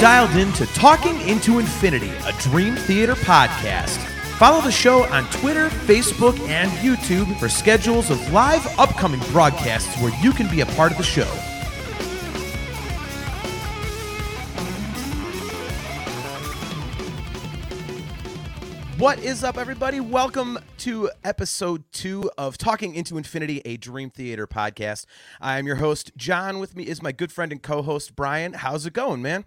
dialed in to Talking into Infinity, a Dream Theater podcast. Follow the show on Twitter, Facebook, and YouTube for schedules of live upcoming broadcasts where you can be a part of the show. What is up, everybody? Welcome to episode two of Talking into Infinity, a Dream Theater podcast. I'm your host, John. With me is my good friend and co host, Brian. How's it going, man?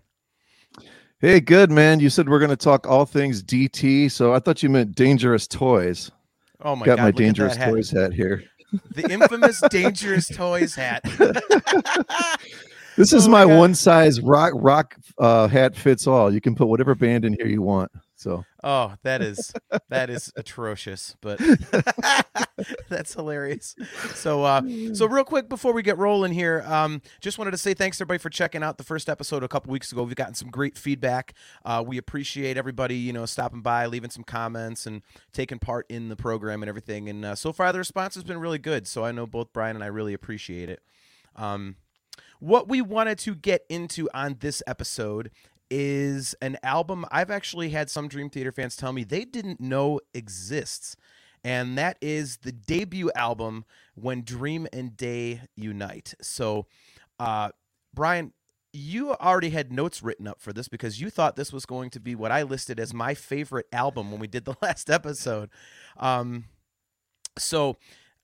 Hey, good, man. You said we're going to talk all things DT, so I thought you meant dangerous toys. Oh, my Got God. my look at dangerous hat. toys hat here. The infamous Dangerous Toys hat. This is Oh my my, one size rock rock uh, hat fits all. You can put whatever band in here you want. So Oh, that is that is atrocious, but that's hilarious. So, uh, so real quick before we get rolling here, um, just wanted to say thanks everybody for checking out the first episode a couple weeks ago. We've gotten some great feedback. Uh, we appreciate everybody, you know, stopping by, leaving some comments, and taking part in the program and everything. And uh, so far, the response has been really good. So I know both Brian and I really appreciate it. Um, what we wanted to get into on this episode is an album I've actually had some Dream Theater fans tell me they didn't know exists. And that is the debut album, When Dream and Day Unite. So, uh, Brian, you already had notes written up for this because you thought this was going to be what I listed as my favorite album when we did the last episode. Um, so,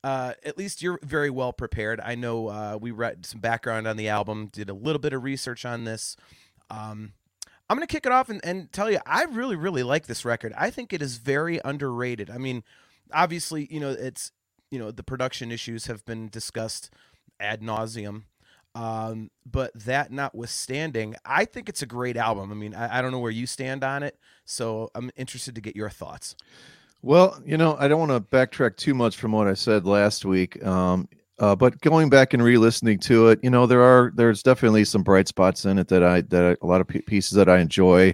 uh, at least you're very well prepared. I know uh, we read some background on the album, did a little bit of research on this. Um, I'm going to kick it off and, and tell you, I really, really like this record. I think it is very underrated. I mean, obviously, you know, it's, you know, the production issues have been discussed ad nauseum. Um, but that notwithstanding, I think it's a great album. I mean, I, I don't know where you stand on it, so I'm interested to get your thoughts. Well, you know, I don't want to backtrack too much from what I said last week. Um, uh, but going back and re-listening to it, you know, there are there's definitely some bright spots in it that I that I, a lot of p- pieces that I enjoy,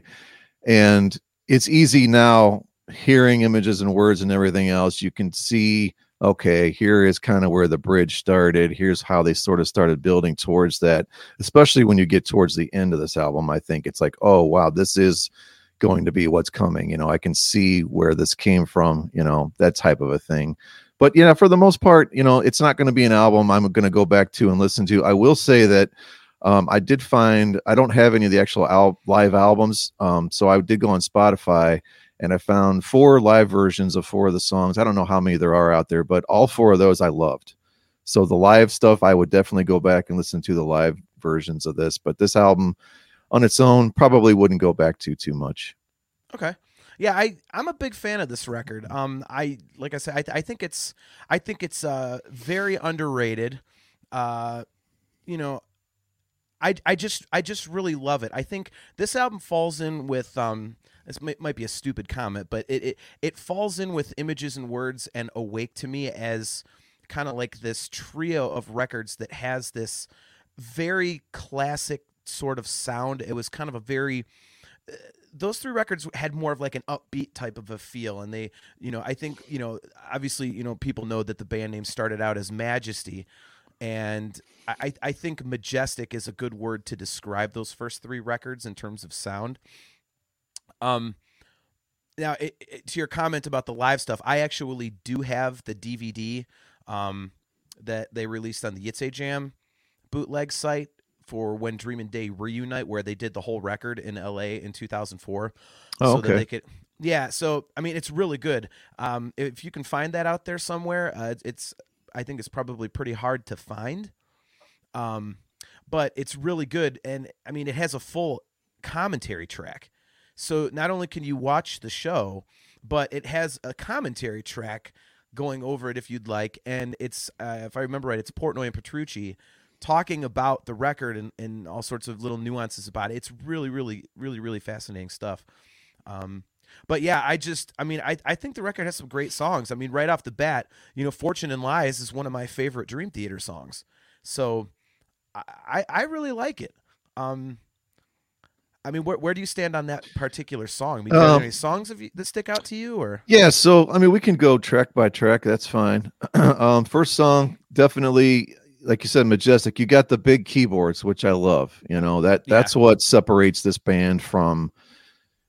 and it's easy now hearing images and words and everything else. You can see, okay, here is kind of where the bridge started. Here's how they sort of started building towards that. Especially when you get towards the end of this album, I think it's like, oh wow, this is going to be what's coming. You know, I can see where this came from, you know, that type of a thing. But yeah, for the most part, you know, it's not going to be an album I'm going to go back to and listen to. I will say that um, I did find I don't have any of the actual al- live albums, um, so I did go on Spotify and I found four live versions of four of the songs. I don't know how many there are out there, but all four of those I loved. So the live stuff, I would definitely go back and listen to the live versions of this. But this album, on its own, probably wouldn't go back to too much. Okay. Yeah, I I'm a big fan of this record. Um, I like I said, I, I think it's I think it's uh very underrated. Uh, you know, I I just I just really love it. I think this album falls in with um. This might, might be a stupid comment, but it, it it falls in with images and words and awake to me as kind of like this trio of records that has this very classic sort of sound. It was kind of a very those three records had more of like an upbeat type of a feel and they you know i think you know obviously you know people know that the band name started out as majesty and i i think majestic is a good word to describe those first three records in terms of sound. Um now it, it, to your comment about the live stuff i actually do have the dvd um that they released on the Ytsejam bootleg site for when Dream and Day reunite, where they did the whole record in LA in 2004. Oh, so that they could, yeah. So I mean, it's really good. Um, if you can find that out there somewhere, uh, it's I think it's probably pretty hard to find. Um, but it's really good, and I mean, it has a full commentary track. So not only can you watch the show, but it has a commentary track going over it if you'd like. And it's, uh, if I remember right, it's Portnoy and Petrucci talking about the record and, and all sorts of little nuances about it. It's really, really, really, really fascinating stuff. Um, but yeah, I just, I mean, I, I think the record has some great songs. I mean, right off the bat, you know, Fortune and Lies is one of my favorite Dream Theater songs. So I, I, really like it. Um, I mean, where, where do you stand on that particular song? I mean, are there Um, any songs of you, that stick out to you, or Yeah, so I mean, we can go track by track. That's fine. um, first song, definitely like you said, majestic. You got the big keyboards, which I love. You know that Yeah. that's what separates this band from,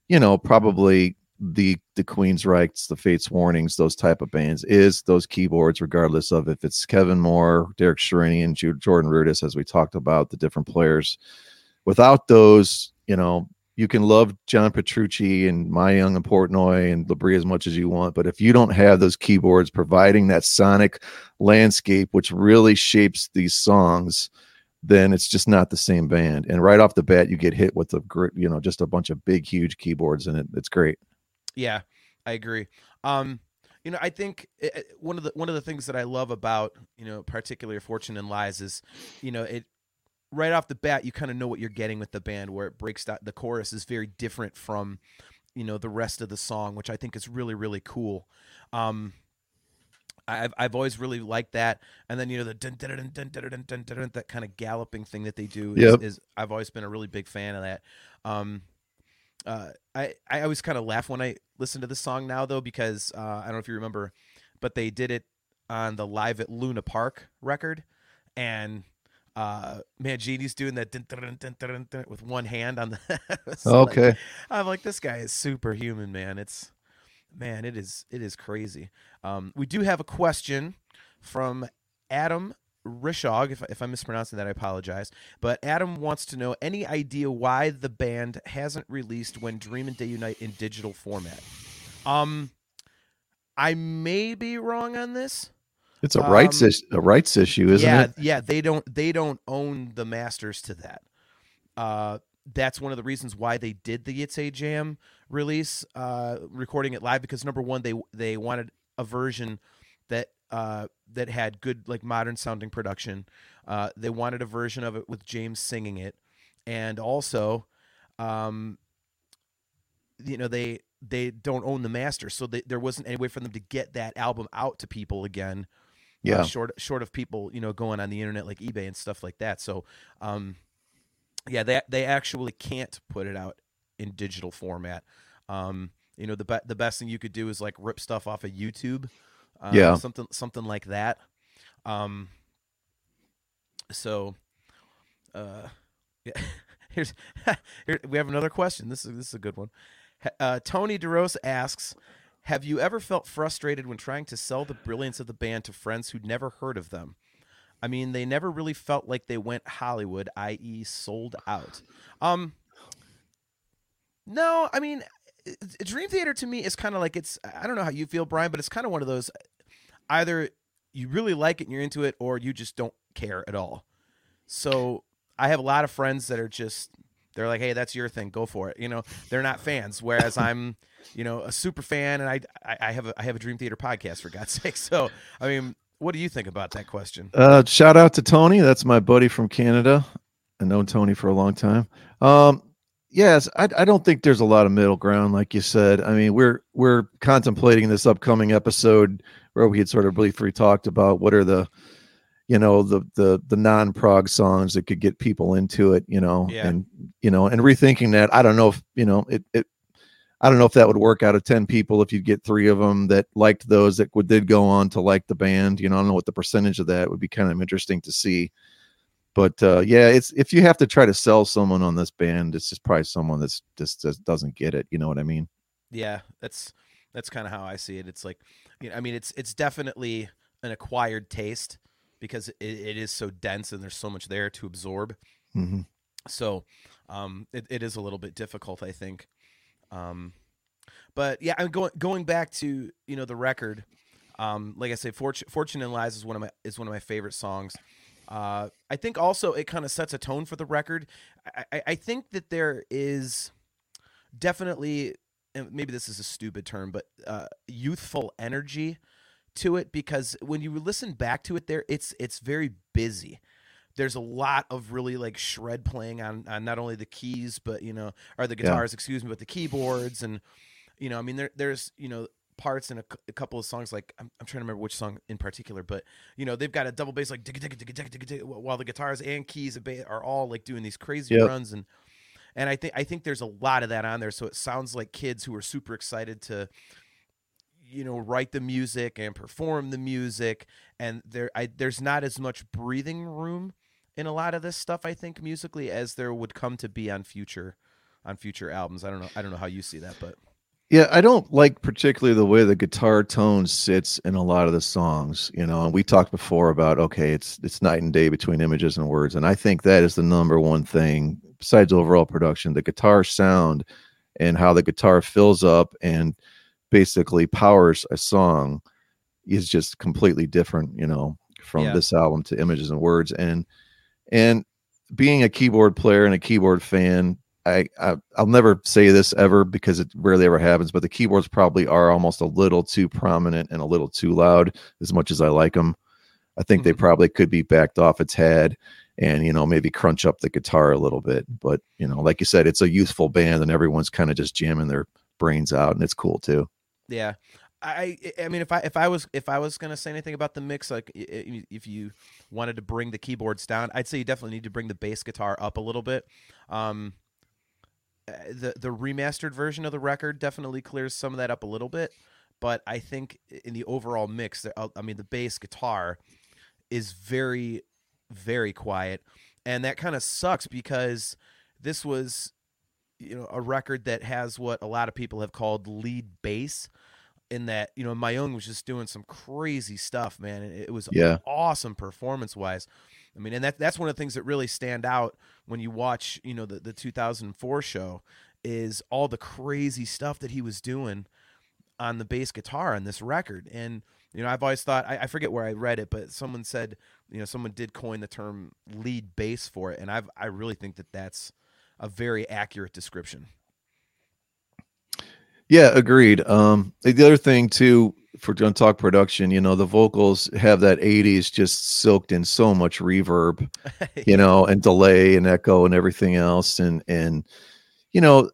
you know, probably the the Queensryches, the Fates Warnings, those type of bands is those keyboards, regardless of if it's Kevin Moore, Derek Sherinian, Jordan Rudess, as we talked about the different players. Without those, you know, you can love John Petrucci and Myung and Portnoy and Labrie as much as you want, but if you don't have those keyboards providing that sonic landscape, which really shapes these songs, then it's just not the same band. And right off the bat, you get hit with a you know just a bunch of big, huge keyboards, and it, it's great. Yeah, I agree. Um, you know, I think it, it- one of the one of the things that I love about you know, particularly Fortune and Lies, is you know it right off the bat you kind of know what you're getting with the band, where it breaks down. The chorus is very different from you know the rest of the song, which I think is really really cool. Um, I've I've always really liked that, and then you know the dun, dun, dun, dun, dun, dun, dun, dun, that kind of galloping thing that they do is, Yep. is I've always been a really big fan of that. Um, uh, I I always kind of laugh when I listen to this song now though because uh, I don't know if you remember, but they did it on the live at Luna Park record, and uh, Mangini's doing that dun, dun, dun, with one hand on the. It's like- Okay, I'm like, this guy is superhuman, man. It's man, it is it is crazy. Um, we do have a question from Adam Rishog. If, if I'm mispronouncing that, I apologize. But Adam wants to know any idea why the band hasn't released When Dream and Day Unite in digital format. Um, I may be wrong on this. It's a rights Um, is- a rights issue, isn't yeah, it? yeah. They don't they don't own the masters to that. Uh, that's one of the reasons why they did the Ytsejam release, uh, recording it live because number one, they they wanted a version that uh, that had good like modern sounding production. Uh, they wanted a version of it with James singing it, and also, um, you know they they don't own the master, so they, there wasn't any way for them to get that album out to people again Yeah. uh, short short of people you know going on the internet like ebay and stuff like that. So um yeah they they actually can't put it out in digital format. Um you know the be- the best thing you could do is like rip stuff off of youtube um, Yeah. something something like that. Um so uh yeah here's here we have another question. This is this is a good one. Uh, Tony DeRose asks, "Have you ever felt frustrated when trying to sell the brilliance of the band to friends who'd never heard of them? I mean, they never really felt like they went Hollywood, i.e., sold out." Um, no, I mean, i- Dream Theater to me is kind of like it's. I don't know how you feel, Brian, but it's kind of one of those. Either you really like it and you're into it, or you just don't care at all. So I have a lot of friends that are just they're like, hey, that's your thing, go for it. You know, they're not fans. Whereas I'm, you know, a super fan, and I, I, have a I have a Dream Theater podcast for God's sake. So I mean, what do you think about that question? Uh, shout out to Tony. That's my buddy from Canada. I've known Tony for a long time. Um, yes, I, I don't think there's a lot of middle ground, like you said. I mean, we're we're contemplating this upcoming episode where we had sort of briefly talked about what are the, you know, the the the non prog songs that could get people into it, you know, Yeah. and you know, and rethinking that. I don't know if you know it. it I don't know if that would work out of 10 people if you'd get three of them that liked those that would did go on to like the band. You know, I don't know what the percentage of that would be kind of interesting to see. But uh, yeah, it's if you have to try to sell someone on this band, it's just probably someone that's just, just doesn't get it. You know what I mean? Yeah, that's that's kind of how I see it. It's like, you know, I mean, it's it's definitely an acquired taste because it, it is so dense and there's so much there to absorb. hmm So um, it, it is a little bit difficult, I think. Um, but yeah, I'm going going back to you know the record. Um, like I say, Fortune, Fortune and Lies is one of my is one of my favorite songs. Uh, I think also it kind of sets a tone for the record. I, I, think that there is definitely and maybe this is a stupid term, but uh, youthful energy to it because when you listen back to it, there it's it's very busy there's a lot of really like shred playing on, on not only the keys but you know or the Yeah. guitars excuse me but the keyboards and you know i mean there, there's you know parts in a, a couple of songs like I'm, I'm trying to remember which song in particular but you know they've got a double bass like digga, digga, digga, digga, digga, digga, while the guitars and keys are all like doing these crazy Yep. runs and and i think i think there's a lot of that on there so it sounds like kids who are super excited to you know write the music and perform the music and there I, there's not as much breathing room in a lot of this stuff I think musically as there would come to be on future on future albums. I don't know I don't know how you see that, but Yeah, I don't like particularly the way the guitar tone sits in a lot of the songs, you know. And we talked before about okay, it's it's night and day between images and words, and I think that is the number one thing besides overall production, the guitar sound and how the guitar fills up and basically powers a song is just completely different, you know, from Yeah. this album to images and words and and being a keyboard player and a keyboard fan I, I I'll never say this ever because it rarely ever happens, but the keyboards probably are almost a little too prominent and a little too loud. As much as I like them, I think they Mhm. probably could be backed off its head and you know maybe crunch up the guitar a little bit. But you know, like you said, it's a youthful band and everyone's kind of just jamming their brains out, and it's cool too. Yeah, I I mean if I if I was if I was gonna say anything about the mix, like if you wanted to bring the keyboards down, I'd say you definitely need to bring the bass guitar up a little bit. Um, uh, the the remastered version of the record definitely clears some of that up a little bit, but I think in the overall mix, uh, I mean the bass guitar is very very quiet, and that kind of sucks because this was you know a record that has what a lot of people have called lead bass in that you know Myung was just doing some crazy stuff man it was Yeah. awesome performance wise I mean and that that's one of the things that really stand out when you watch you know the, the 2004 show is all the crazy stuff that he was doing on the bass guitar on this record. And you know I've always thought I, I forget where I read it but someone said you know someone did coin the term lead bass for it and I've I really think that that's a very accurate description Yeah, agreed. Um, the other thing too, going to talk production, you know, the vocals have that '80s just silked in so much reverb, you know, and delay and echo and everything else, and and you know,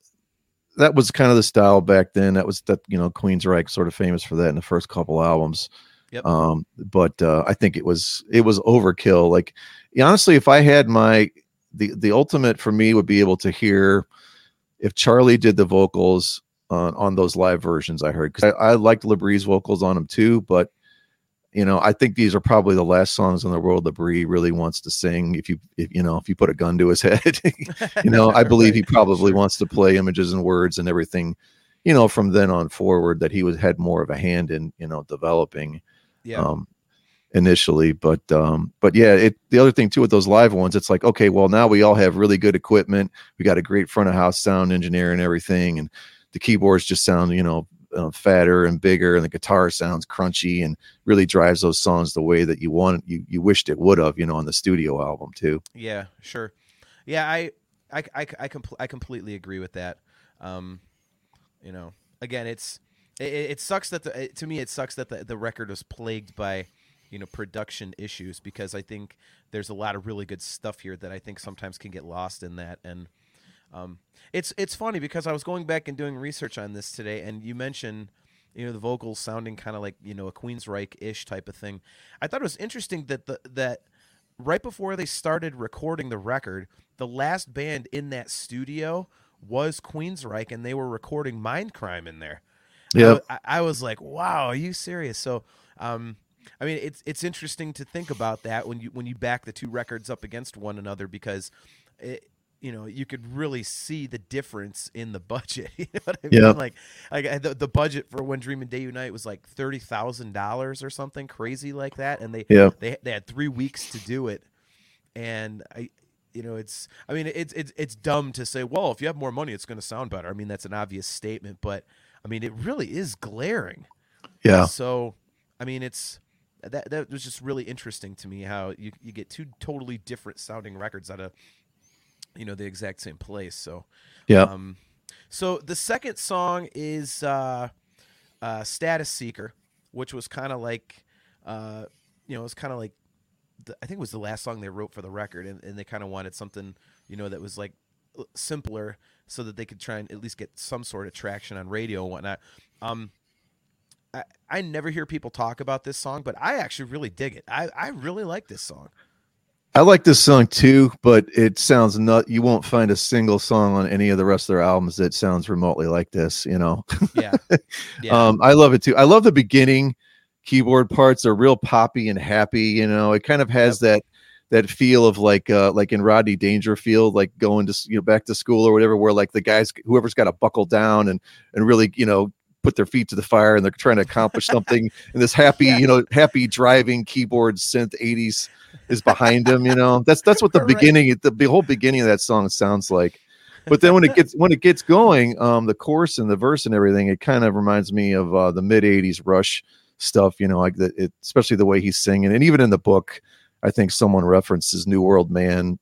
that was kind of the style back then. That was that you know, Queensryche sort of famous for that in the first couple albums. Yep. Um, but uh, I think it was it was overkill. Like honestly, if I had my the the ultimate for me would be able to hear if Charlie did the vocals on on those live versions I heard because I, I liked Labrie's vocals on them too, but you know I think these are probably the last songs in the world Labrie really wants to sing. If you if you know if you put a gun to his head, you know I believe he probably wants to play images and words and everything. You know from then on forward that he was had more of a hand in you know developing yeah um initially but um but yeah it the other thing too with those live ones it's like okay well now we all have really good equipment we got a great front of house sound engineer and everything and the keyboards just sound you know uh, fatter and bigger and the guitar sounds crunchy and really drives those songs the way that you want you you wished it would have you know on the studio album too Yeah, sure. Yeah, I I I I, compl- I completely agree with that. Um, you know, again, it's it, it sucks that the it, to me it sucks that the the record was plagued by you know production issues because I think there's a lot of really good stuff here that I think sometimes can get lost in that and um, it's it's funny because I was going back and doing research on this today and you mentioned you know the vocals sounding kind of like you know a Queensryche ish type of thing. I thought it was interesting that the that right before they started recording the record, the last band in that studio was Queensryche, and they were recording Mind Crime in there. I yeah I, I was like, "Wow, are you serious?" So, um, I mean, it's it's interesting to think about that when you when you back the two records up against one another because, it, you know, you could really see the difference in the budget. you know what I mean? Like, like the, the budget for When Dream and Day Unite was like thirty thousand dollars or something crazy like that, and they they they had three weeks to do it, and I, you know, it's I mean it's it's it's dumb to say, well, if you have more money, it's going to sound better. I mean, that's an obvious statement, but I mean, it really is glaring. yeah So, I mean, it's that that was just really interesting to me how you you get two totally different sounding records out of you know the exact same place. So, yeah um, so the second song is uh, uh, "Status Seeker," which was kind of like, uh, you know, it was kind of like, the, I think it was the last song they wrote for the record, and, and they kind of wanted something, you know, that was like simpler, so that they could try and at least get some sort of traction on radio and whatnot. Um, I, I never hear people talk about this song, but I actually really dig it. I, I really like this song. I like this song too, but it sounds not. You won't find a single song on any of the rest of their albums that sounds remotely like this. You know. Yeah. yeah. um, I love it too. I love the beginning keyboard parts. They're real poppy and happy. You know, it kind of has that that feel of like uh like in Rodney Dangerfield, like going to you know back to school or whatever, where like the guys whoever's got to buckle down and and really you know put their feet to the fire and they're trying to accomplish something and this happy yeah. you know happy driving keyboard synth 80s is behind them. you know that's that's what the right. beginning the, whole beginning of that song sounds like but then when it gets when it gets going um the chorus and the verse and everything it kind of reminds me of uh the mid 80s rush stuff you know like the, it, especially the way he's singing and even in the book i think someone references new world man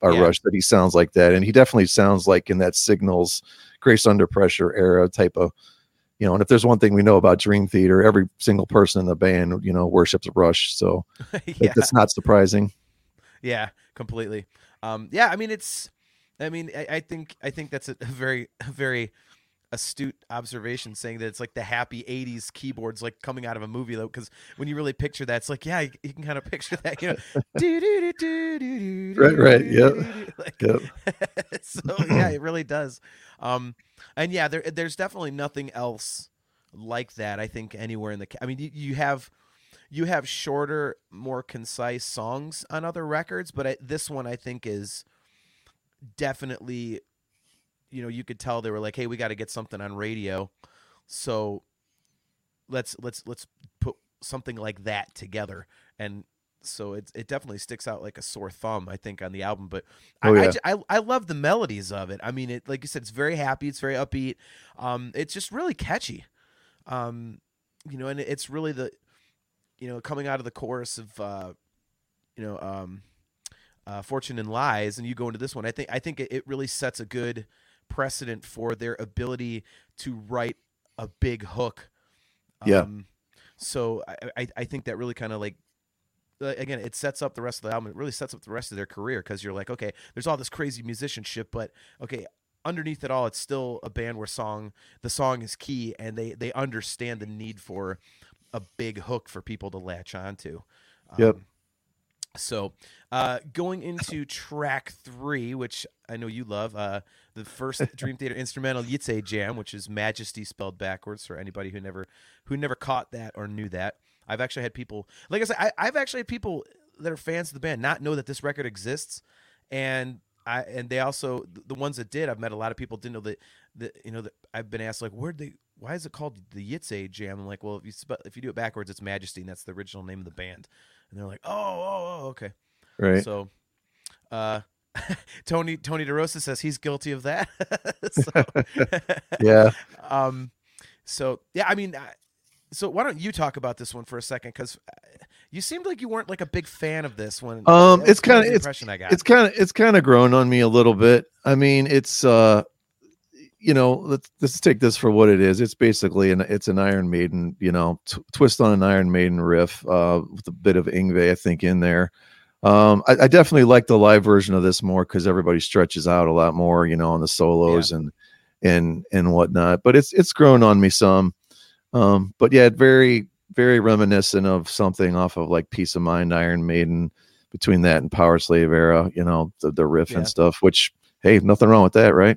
by yeah. rush that he sounds like that and he definitely sounds like in that signals grace under pressure era type of you know, and if there's one thing we know about Dream Theater, every single person in the band, you know, worships Rush. So yeah. that's not surprising. Yeah, completely. Um, yeah, I mean, it's, I mean, I, I think, I think that's a very, very astute observation saying that it's like the happy 80s keyboards like coming out of a movie though because when you really picture that it's like yeah you, you can kind of picture that you know right right yeah like, yep. so yeah it really does um and yeah, there there's definitely nothing else like that. I think anywhere in the. I mean, you, you have you have shorter, more concise songs on other records, but I, this one I think is definitely. You know, you could tell they were like, "Hey, we got to get something on radio," so let's let's let's put something like that together and so it it definitely sticks out like a sore thumb, I think, on the album. But oh, I, yeah. I, I, I love the melodies of it. I mean, it like you said, it's very happy, it's very upbeat. Um, it's just really catchy. Um, you know, and it's really the, you know, coming out of the chorus of, uh, you know, um, uh, Fortune and Lies, and you go into this one. I think I think it, it really sets a good precedent for their ability to write a big hook. yeah. Um, so I, I, I think that really kind of like again, it sets up the rest of the album. It really sets up the rest of their career because you're like, okay, there's all this crazy musicianship, but okay, underneath it all, it's still a band where song the song is key, and they they understand the need for a big hook for people to latch onto. Um, yep. So, uh, going into track three, which I know you love, uh, the first Dream Theater instrumental Ytse Jam, which is Majesty spelled backwards for anybody who never who never caught that or knew that. I've actually had people, like I said, I, I've actually had people that are fans of the band not know that this record exists, and I and they also the ones that did. I've met a lot of people didn't know that that you know that I've been asked like where'd they why is it called the Ytse Jam? I'm like, well, if you if you do it backwards, it's Majesty, and that's the original name of the band. And they're like, oh, oh, oh okay, right. So, uh, Tony Tony DeRosa says he's guilty of that. so, yeah. Um. So yeah, I mean, so why don't you talk about this one for a second? Because uh, you seemed like you weren't like a big fan of this one. Um, it's kind of it's I got. It's kind of it's kind of grown on me a little bit. I mean, it's uh, you know, let's let's take this for what it is. It's basically an it's an Iron Maiden, you know, t- twist on an Iron Maiden riff uh, with a bit of Yngwie, I think, in there. Um, I, I definitely like the live version of this more because everybody stretches out a lot more, you know, on the solos yeah. and and and whatnot. But it's it's grown on me some. Um, but yeah, very, very reminiscent of something off of like Piece of Mind, Iron Maiden, between that and Powerslave era, you know, the, the riff yeah. and stuff, which, hey, nothing wrong with that, right?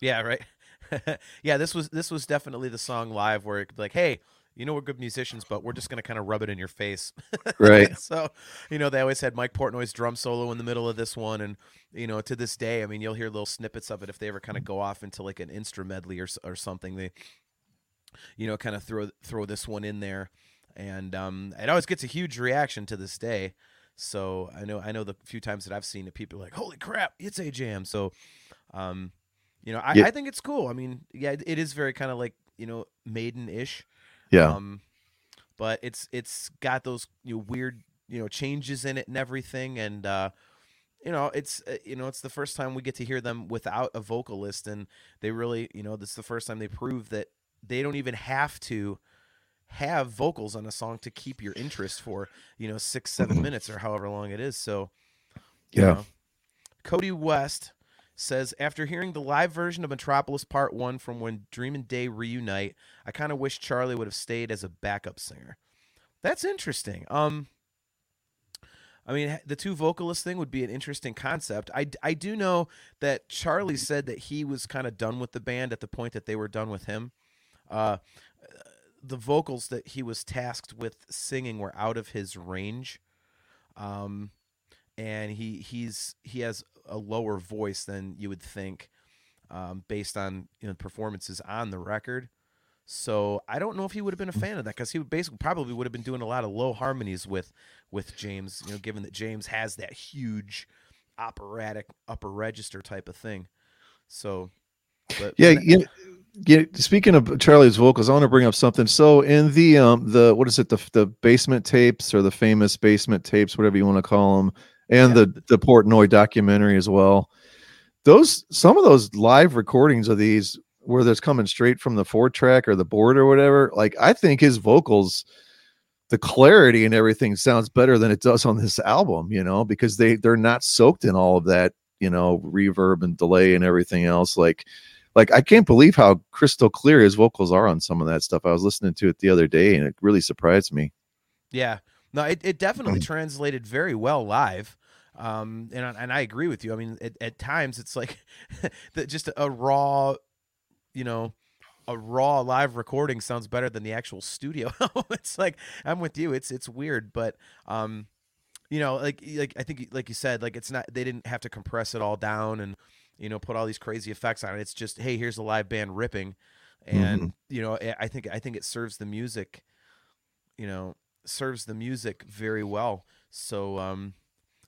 Yeah, right. yeah, this was this was definitely the song live where it like, hey, you know we're good musicians, but we're just gonna kind of rub it in your face. right. so, you know, they always had Mike Portnoy's drum solo in the middle of this one, and you know, to this day, I mean, you'll hear little snippets of it if they ever kind of go off into like an instrument medley or or something. They you know, kind of throw throw this one in there, and um, it always gets a huge reaction to this day. So I know I know the few times that I've seen it, people are like, "Holy crap, Ytse Jam!" So, um, you know, I, yeah. I think it's cool. I mean, yeah, it is very kind of like you know maiden ish. Yeah. Um, but it's it's got those you know weird you know changes in it and everything, and uh, you know it's uh, you know it's the first time we get to hear them without a vocalist, and they really you know this is the first time they prove that they don't even have to have vocals on a song to keep your interest for you know six seven mm-hmm. minutes or however long it is so yeah know. cody west says after hearing the live version of metropolis part one from when dream and day reunite i kind of wish charlie would have stayed as a backup singer that's interesting um I mean, the two vocalist thing would be an interesting concept. I, I do know that Charlie said that he was kind of done with the band at the point that they were done with him. Uh, the vocals that he was tasked with singing were out of his range. Um, and he he's he has a lower voice than you would think, um, based on you know performances on the record. So I don't know if he would have been a fan of that because he would basically probably would have been doing a lot of low harmonies with with James. You know, given that James has that huge operatic upper register type of thing. So, but yeah, yeah. Yeah, speaking of Charlie's vocals, I want to bring up something. So in the um the what is it the the basement tapes or the famous basement tapes, whatever you want to call them, and yeah. the the Portnoy documentary as well. Those some of those live recordings of these where there's coming straight from the four track or the board or whatever, like I think his vocals, the clarity and everything sounds better than it does on this album, you know, because they they're not soaked in all of that, you know, reverb and delay and everything else. Like, like I can't believe how crystal clear his vocals are on some of that stuff. I was listening to it the other day and it really surprised me. Yeah. No, it, it definitely translated very well live. Um, and and I agree with you. I mean, it, at times it's like the, just a raw you know, a raw live recording sounds better than the actual studio. it's like I'm with you. It's it's weird, but um, you know, like like I think like you said, like it's not they didn't have to compress it all down and you know put all these crazy effects on it. It's just hey, here's a live band ripping, and mm-hmm. you know I think I think it serves the music, you know, serves the music very well. So um,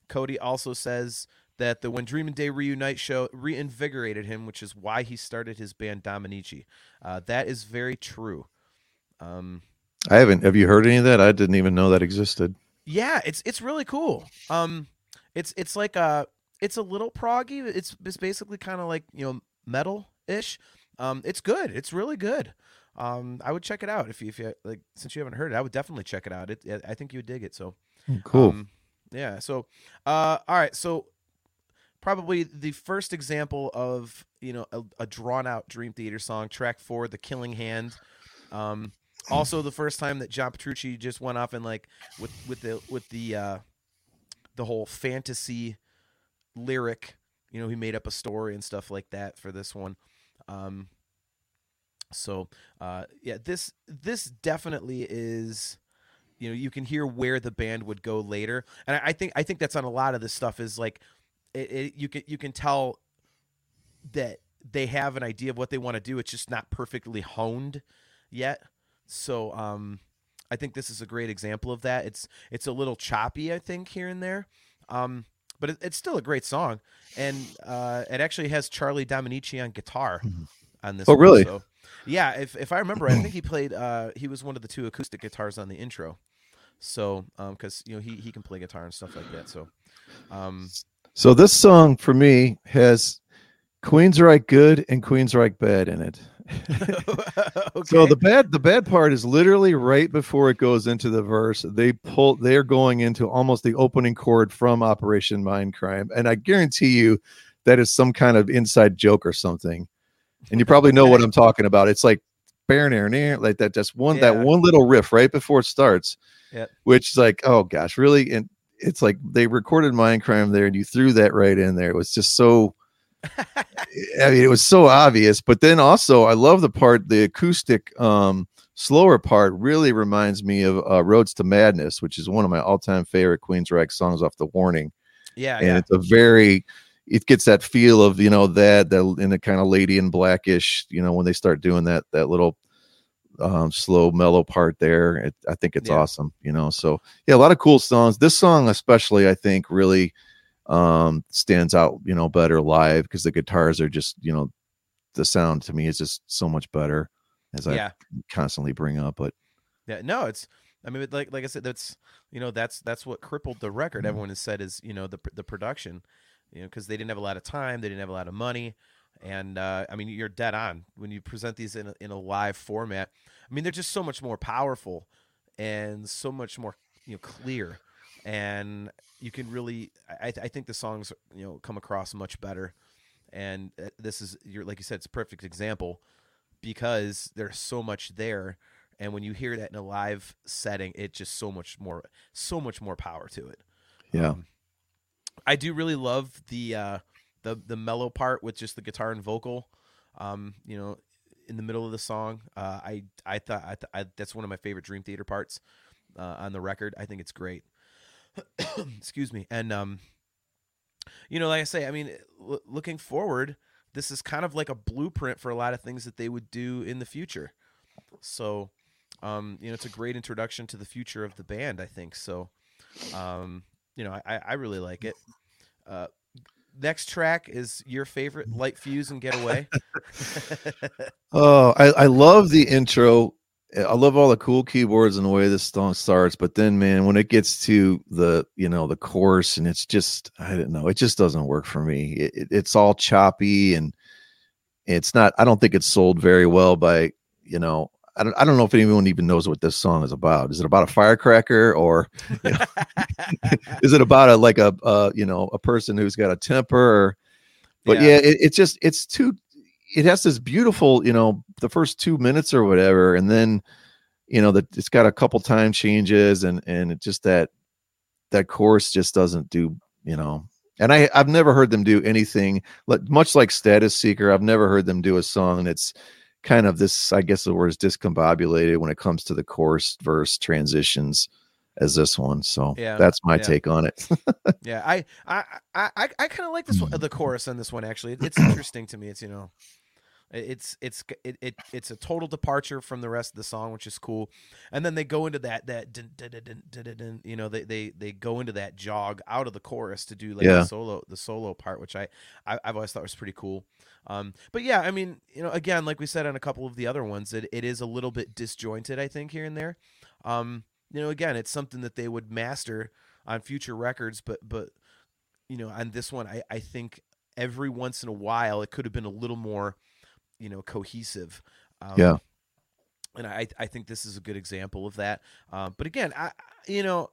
Cody also says that the When Dream and Day Reunite show reinvigorated him, which is why he started his band Dominici. Uh, that is very true. Um, I haven't. Have you heard any of that? I didn't even know that existed. Yeah, it's it's really cool. Um, it's it's like a it's a little proggy. It's it's basically kind of like you know metal ish. Um, it's good. It's really good. Um, I would check it out if you if you like since you haven't heard it. I would definitely check it out. It, I think you would dig it. So hmm, cool. Um, yeah. So, uh, all right. So probably the first example of you know a, a drawn out Dream Theater song. Track four, "The Killing Hand." Um, also, the first time that John Petrucci just went off and like with with the with the uh, the whole fantasy lyric. You know, he made up a story and stuff like that for this one. Um, so uh, yeah, this this definitely is you know you can hear where the band would go later and I, I, think i think that's on a lot of this stuff is like it, it, you can you can tell that they have an idea of what they want to do. It's just not perfectly honed yet. So um, I think this is a great example of that. It's it's a little choppy, I think, here and there, um, but it, it's still a great song, and uh, it actually has Charlie Dominici on guitar mm-hmm. on this. Oh, one, really? So, yeah, if if I remember, I think he played. Uh, he was one of the two acoustic guitars on the intro. So, because um, you know he he can play guitar and stuff like that. So, um, so this song for me has Queensryche good and Queensryche bad in it. okay. So the bad the bad part is literally right before it goes into the verse. They pull they're going into almost the opening chord from Operation Mindcrime, and I guarantee you that is some kind of inside joke or something. And you probably know what I'm talking about. It's like like that just one yeah. that one little riff right before it starts. Yeah. Which is like, oh gosh, really? And it's like they recorded Mindcrime there and you threw that right in there. It was just so I mean, it was so obvious, but then also I love the part, the acoustic, um, slower part really reminds me of uh, Roads to Madness, which is one of my all-time favorite Queensryche songs off the Warning. Yeah, and yeah. it's a very, it gets that feel of you know that that in the kind of lady in blackish, you know, when they start doing that that little um, slow mellow part there. It, I think it's yeah. awesome, you know. So yeah, a lot of cool songs. This song especially, I think, really um, stands out, you know, better live because the guitars are just, you know, the sound to me is just so much better as I constantly bring up. But yeah, no, it's. I mean, like like I said, that's you know that's that's what crippled the record. Mm-hmm. Everyone has said is you know the the production, you know, because they didn't have a lot of time, they didn't have a lot of money. And uh, I mean, you're dead on when you present these in a, in a live format. I mean, they're just so much more powerful and so much more you know clear, and you can really. I, I think the songs you know come across much better. And uh, this is you're like you said, it's a perfect example because there's so much there and when you hear that in a live setting it just so much more so much more power to it Yeah. Um, I do really love the uh, the the mellow part with just the guitar and vocal. Um, you know, in the middle of the song, uh, I I thought I, th- I, that's one of my favorite Dream Theater parts uh, on the record. I think it's great. Excuse me, and um, you know, like I say, I mean, l- looking forward, this is kind of like a blueprint for a lot of things that they would do in the future. So, um, you know, it's a great introduction to the future of the band. I think so. Um, you know, I, I really like it. Uh, next track is your favorite, Light Fuse and Get Away. Oh, I, I love the intro. I love all the cool keyboards and the way this song starts. But then, man, when it gets to the you know the chorus and it's just I don't know, it just doesn't work for me. It, it- it's all choppy and it's not. I don't think it's sold very well by you know. I don't, I don't know if anyone even knows what this song is about. Is it about a firecracker or you know, is it about a like a uh, you know a person who's got a temper? Or, but Yeah. yeah, it, it's just it's too. It has this beautiful, you know, the first two minutes or whatever, and then you know that it's got a couple time changes, and and it just that that chorus just doesn't do, you know. And I I've never heard them do anything like much like Status Seeker. I've never heard them do a song that's kind of this. I guess the word is discombobulated when it comes to the chorus verse transitions as this one. So Yeah, that's my yeah. take on it. yeah, I I I I, I kind of like this one, uh, the mm. chorus on this one. Actually, it's interesting to me. It's you know, it's it's it, it it's a total departure from the rest of the song, which is cool. And then they go into that that dun, dun, dun, you know they, they they go into that jog out of the chorus to do like Yeah. the solo the solo part, which I, I I've always thought was pretty cool. Um, but yeah, I mean, you know, again, like we said on a couple of the other ones, it, it is a little bit disjointed, I think, here and there. Um, you know, again, it's something that they would master on future records, but but you know, on this one, I I think every once in a while it could have been a little more, you know, cohesive. Um, Yeah. and I I think this is a good example of that. Um, but again, I you know,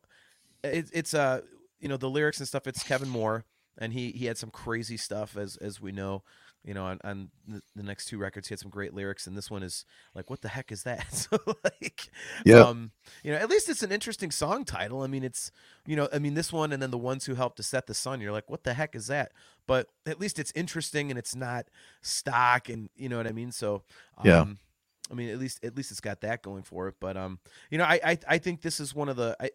it, it's uh you know the lyrics and stuff. It's Kevin Moore, and he he had some crazy stuff as as we know. You know, on, on the, the next two records, he had some great lyrics, and this one is like, what the heck is that? so like, Yeah. um, you know, at least it's an interesting song title. I mean, it's you know, I mean, this one and then the ones who helped to set the sun. You're like, what the heck is that? But at least it's interesting and it's not stock, and you know what I mean. So um, Yeah. I mean, at least at least it's got that going for it. But um, you know, I I, I think this is one of the I,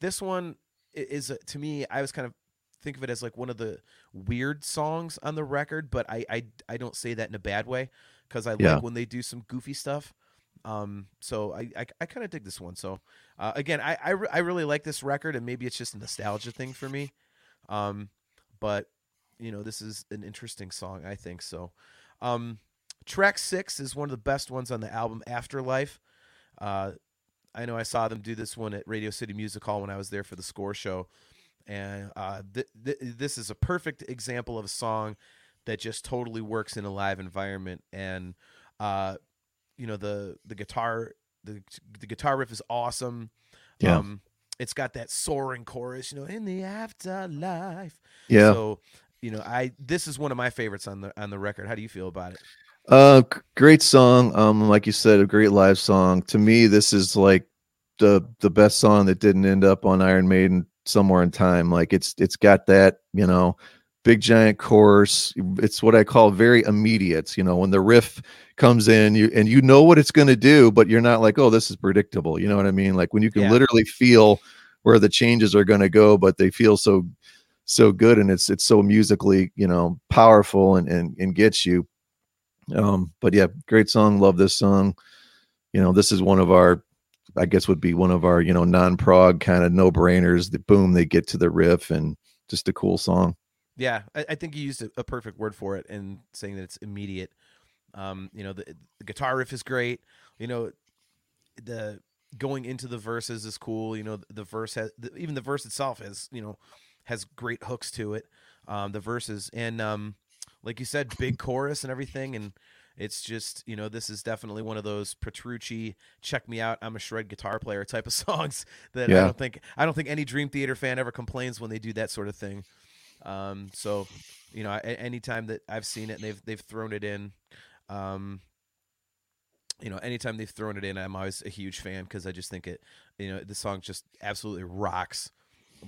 this one is to me. I was kind of think of it as like one of the weird songs on the record, but I I, I don't say that in a bad way because I Yeah. like when they do some goofy stuff. Um, so I I, I kind of dig this one. So uh, again, I I, re- I really like this record, and maybe it's just a nostalgia thing for me. Um, but you know, this is an interesting song. I think so. Um, track six is one of the best ones on the album, Afterlife. Uh, I know I saw them do this one at Radio City Music Hall when I was there for the score show, and uh, th- th- this is a perfect example of a song that just totally works in a live environment. And uh, you know the the guitar the the guitar riff is awesome. Yeah. Um, it's got that soaring chorus, you know, in the afterlife. Yeah. So, you know, I this is one of my favorites on the on the record. How do you feel about it? Uh, great song. Um, like you said, a great live song. To me, this is like the the best song that didn't end up on Iron Maiden somewhere in time. Like it's it's got that you know big giant chorus. It's what I call very immediate. You know, when the riff comes in, you and you know what it's going to do, but you're not like, oh, this is predictable. You know what I mean? Like when you can Yeah. literally feel where the changes are going to go, but they feel so so good and it's it's so musically you know powerful and and, and gets you um but yeah great song love this song you know this is one of our i guess would be one of our you know non-prog kind of no-brainers the boom they get to the riff and just a cool song Yeah, I, I think you used a, a perfect word for it in saying that it's immediate. Um, you know, the, the guitar riff is great. You know, the going into the verses is cool. You know, the, the verse has the, even the verse itself has you know has great hooks to it. Um, the verses and um, like you said, big chorus and everything, and it's just you know this is definitely one of those Petrucci check me out I'm a shred guitar player type of songs that I don't think I don't think any Dream Theater fan ever complains when they do that sort of thing. Um, so, you know, anytime that I've seen it and they've they've thrown it in, um, you know, anytime they've thrown it in, I'm always a huge fan because I just think it, you know, the song just absolutely rocks.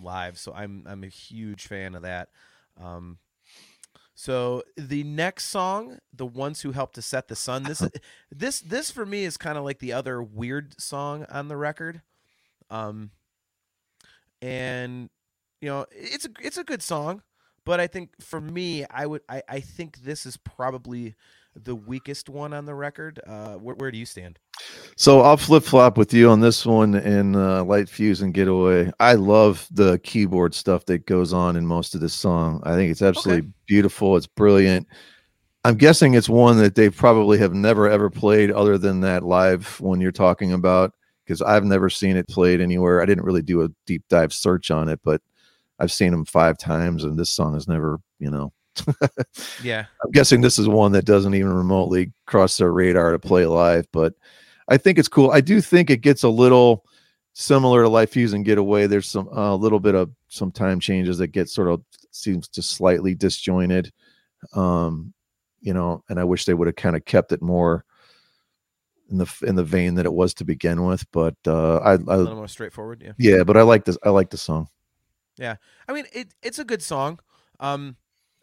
live. So I'm I'm a huge fan of that. Um, so the next song, "The Ones Who Helped to Set the Sun," this this this for me is kind of like the other weird song on the record. Um, and you know it's a it's a good song, but I think for me, I would I I think this is probably the weakest one on the record. Uh, where, where do you stand? So I'll flip flop with you on this one in uh, Light Fuse and Getaway. I love the keyboard stuff that goes on in most of this song. I think it's absolutely okay. beautiful. It's brilliant. I'm guessing it's one that they probably have never ever played other than that live one you're talking about because I've never seen it played anywhere. I didn't really do a deep dive search on it, but I've seen them five times and this song has never, you know, yeah. I'm guessing this is one that doesn't even remotely cross their radar to play live, but I think it's cool. I do think it gets a little similar to Light Fuse and Getaway. There's some a uh, little bit of some time changes that get sort of seems to slightly disjointed. Um, you know, and I wish they would have kind of kept it more in the in the vein that it was to begin with. But uh, I, I a little more straightforward. Yeah. Yeah, but I like this. I like the song. Yeah, I mean it. It's a good song. Um,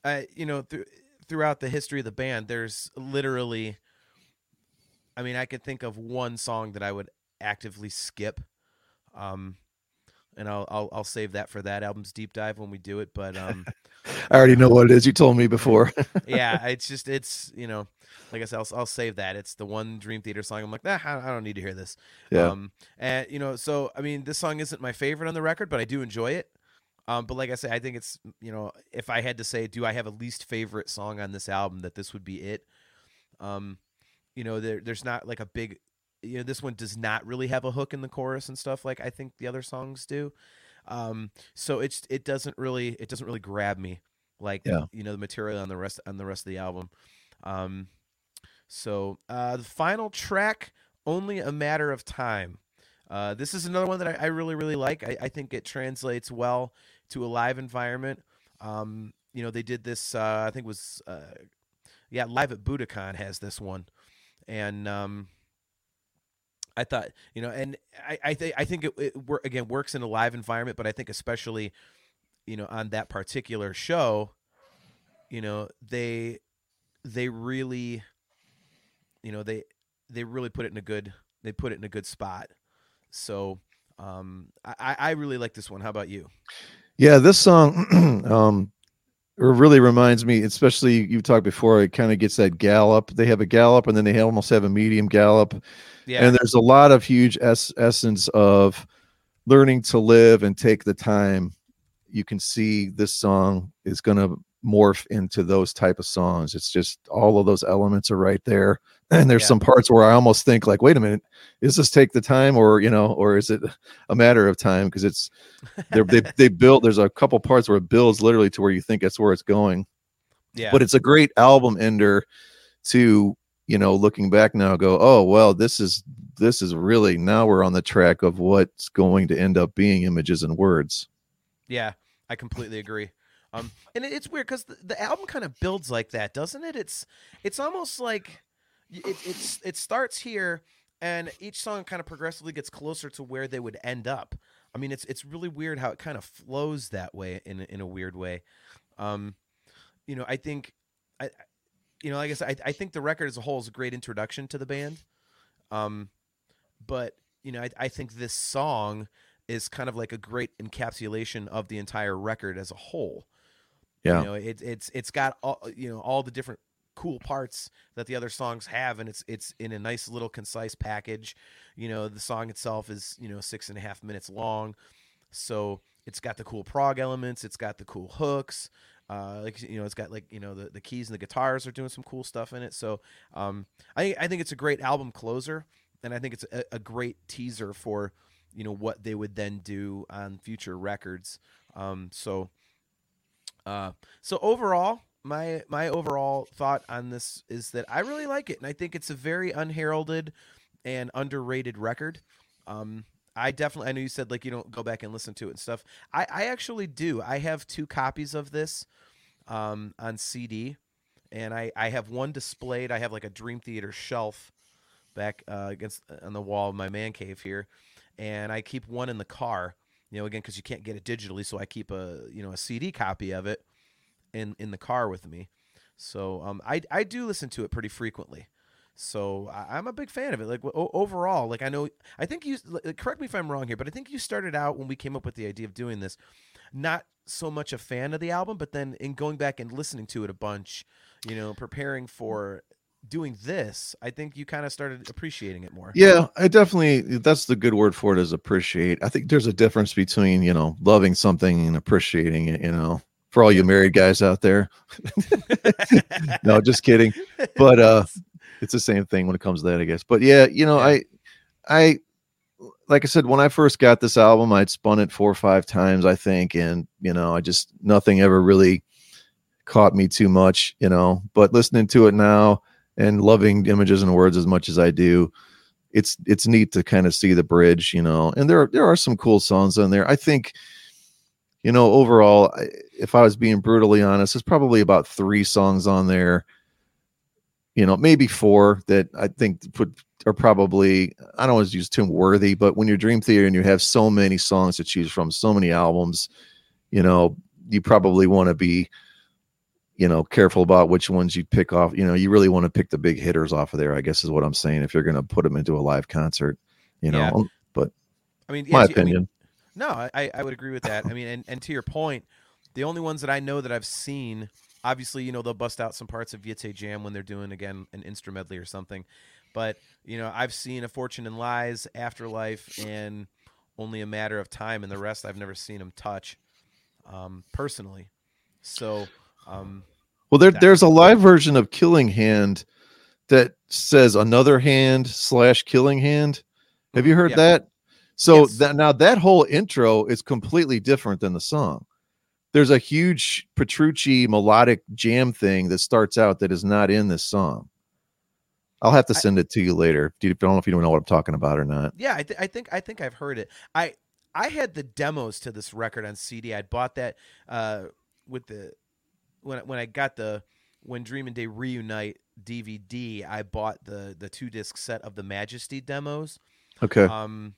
I you know th- throughout the history of the band, there's literally. I mean, I could think of one song that I would actively skip. Um, and I'll, I'll I'll save that for that album's deep dive when we do it. But um, I already know what it is. You told me before. yeah, it's just it's you know, like I said, I'll, I'll save that. It's the one Dream Theater song. I'm like, nah, I don't need to hear this. Yeah. Um, and you know, so I mean, this song isn't my favorite on the record, but I do enjoy it. Um, but like I said, I think it's you know, if I had to say, do I have a least favorite song on this album, that this would be it. Um, you know, there there's not like a big, you know, this one does not really have a hook in the chorus and stuff like I think the other songs do. Um, so it's it doesn't really it doesn't really grab me like yeah. you know the material on the rest on the rest of the album. Um, so uh, the final track, only a matter of time. Uh, this is another one that I, I really, really like. I, I, think it translates well to a live environment. Um, you know, they did this. Uh, I think was uh, yeah, live at Budokan has this one, and um, I thought you know, and I I, th- I think it, it wor- again works in a live environment, but I think especially you know on that particular show, you know they they really you know they they really put it in a good they put it in a good spot so um, I, I really like this one. How about you? Yeah, this song um, really reminds me, especially you talked before, it kind of gets that gallop. They have a gallop and then they almost have a medium gallop. Yeah. And there's a lot of huge es- essence of learning to live and take the time. You can see this song is going to morph into those type of songs. It's just all of those elements are right there. And there's yeah. some parts where I almost think like, wait a minute, is this take the time or you know, or is it a matter of time? Because it's they they built. There's a couple parts where it builds literally to where you think that's where it's going. Yeah. But it's a great album ender to you know looking back now go oh well this is this is really now we're on the track of what's going to end up being images and words yeah i completely agree um, and it's weird because the, the, album kind of builds like that, doesn't it? It's it's almost like it, it's it starts here, and each song kind of progressively gets closer to where they would end up. I mean, it's it's really weird how it kind of flows that way in in a weird way. Um, you know, I think I, you know, like I said, I, I think the record as a whole is a great introduction to the band. Um, but you know, I, I think this song is kind of like a great encapsulation of the entire record as a whole. Yeah. You know, it, it's it's got all you know all the different cool parts that the other songs have, and it's it's in a nice little concise package. You know, the song itself is you know six and a half minutes long, so it's got the cool prog elements, it's got the cool hooks. Uh, like you know, it's got like you know the, the keys and the guitars are doing some cool stuff in it. So um, I I think it's a great album closer, and I think it's a, a great teaser for you know what they would then do on future records. Um, so uh, so overall, my my overall thought on this is that I really like it, and I think it's a very unheralded and underrated record. Um, I definitely, I know you said like you don't go back and listen to it and stuff. I, I actually do. I have two copies of this um, on CD, and I, I have one displayed. I have like a Dream Theater shelf back uh, against uh, on the wall of my man cave here, and I keep one in the car you know, again because you can't get it digitally, so I keep a you know a CD copy of it in in the car with me. So um, I I do listen to it pretty frequently. So I, am a big fan of it. Like o- overall, like I know, I think you. Correct me if I'm wrong here, but I think you started out when we came up with the idea of doing this, not so much a fan of the album, but then in going back and listening to it a bunch, you know, preparing for doing this, I think you kind of started appreciating it more. Yeah, I definitely that's the good word for it is appreciate. I think there's a difference between, you know, loving something and appreciating it, you know. For all you married guys out there. no, just kidding. But uh it's the same thing when it comes to that, I guess. But yeah, you know. I I like I said, when I first got this album, I'd spun it four or five times, I think, and you know, I just nothing ever really caught me too much, you know. But listening to it now and loving images and words as much as I do, it's it's neat to kind of see the bridge, you know. And there there are some cool songs on there. I think, you know, overall, if I was being brutally honest, there's probably about three songs on there you know, maybe four that I think put are probably I don't want to use term worthy, but when you're Dream Theater and you have so many songs to choose from, so many albums, you know, you probably want to be, you know, careful about which ones you pick off. You know, you really want to pick the big hitters off of there. I guess is what I'm saying. If you're going to put them into a live concert, you know, yeah. but I mean, my opinion. I mean, no, I I would agree with that. I mean, and and to your point, the only ones that I know that I've seen obviously, you know, they'll bust out some parts of Ytse Jam when they're doing again an instrumentally or something. But you know, I've seen A Fortune in Lies, Afterlife, and only a matter of time, and the rest I've never seen them touch um, personally. So, um, well, there, there's a live version of Killing Hand that says another hand slash Killing Hand. Have you heard yeah. that? So yes. that now that whole intro is completely different than the song there's a huge Petrucci melodic jam thing that starts out that is not in this song. I'll have to send I, it to you later. I don't know if you don't know what I'm talking about or not. Yeah, I, th- I think I think I've heard it. I I had the demos to this record on CD. I bought that uh, with the when when I got the when Dream and Day reunite DVD. I bought the the two disc set of the Majesty demos. Okay. Um,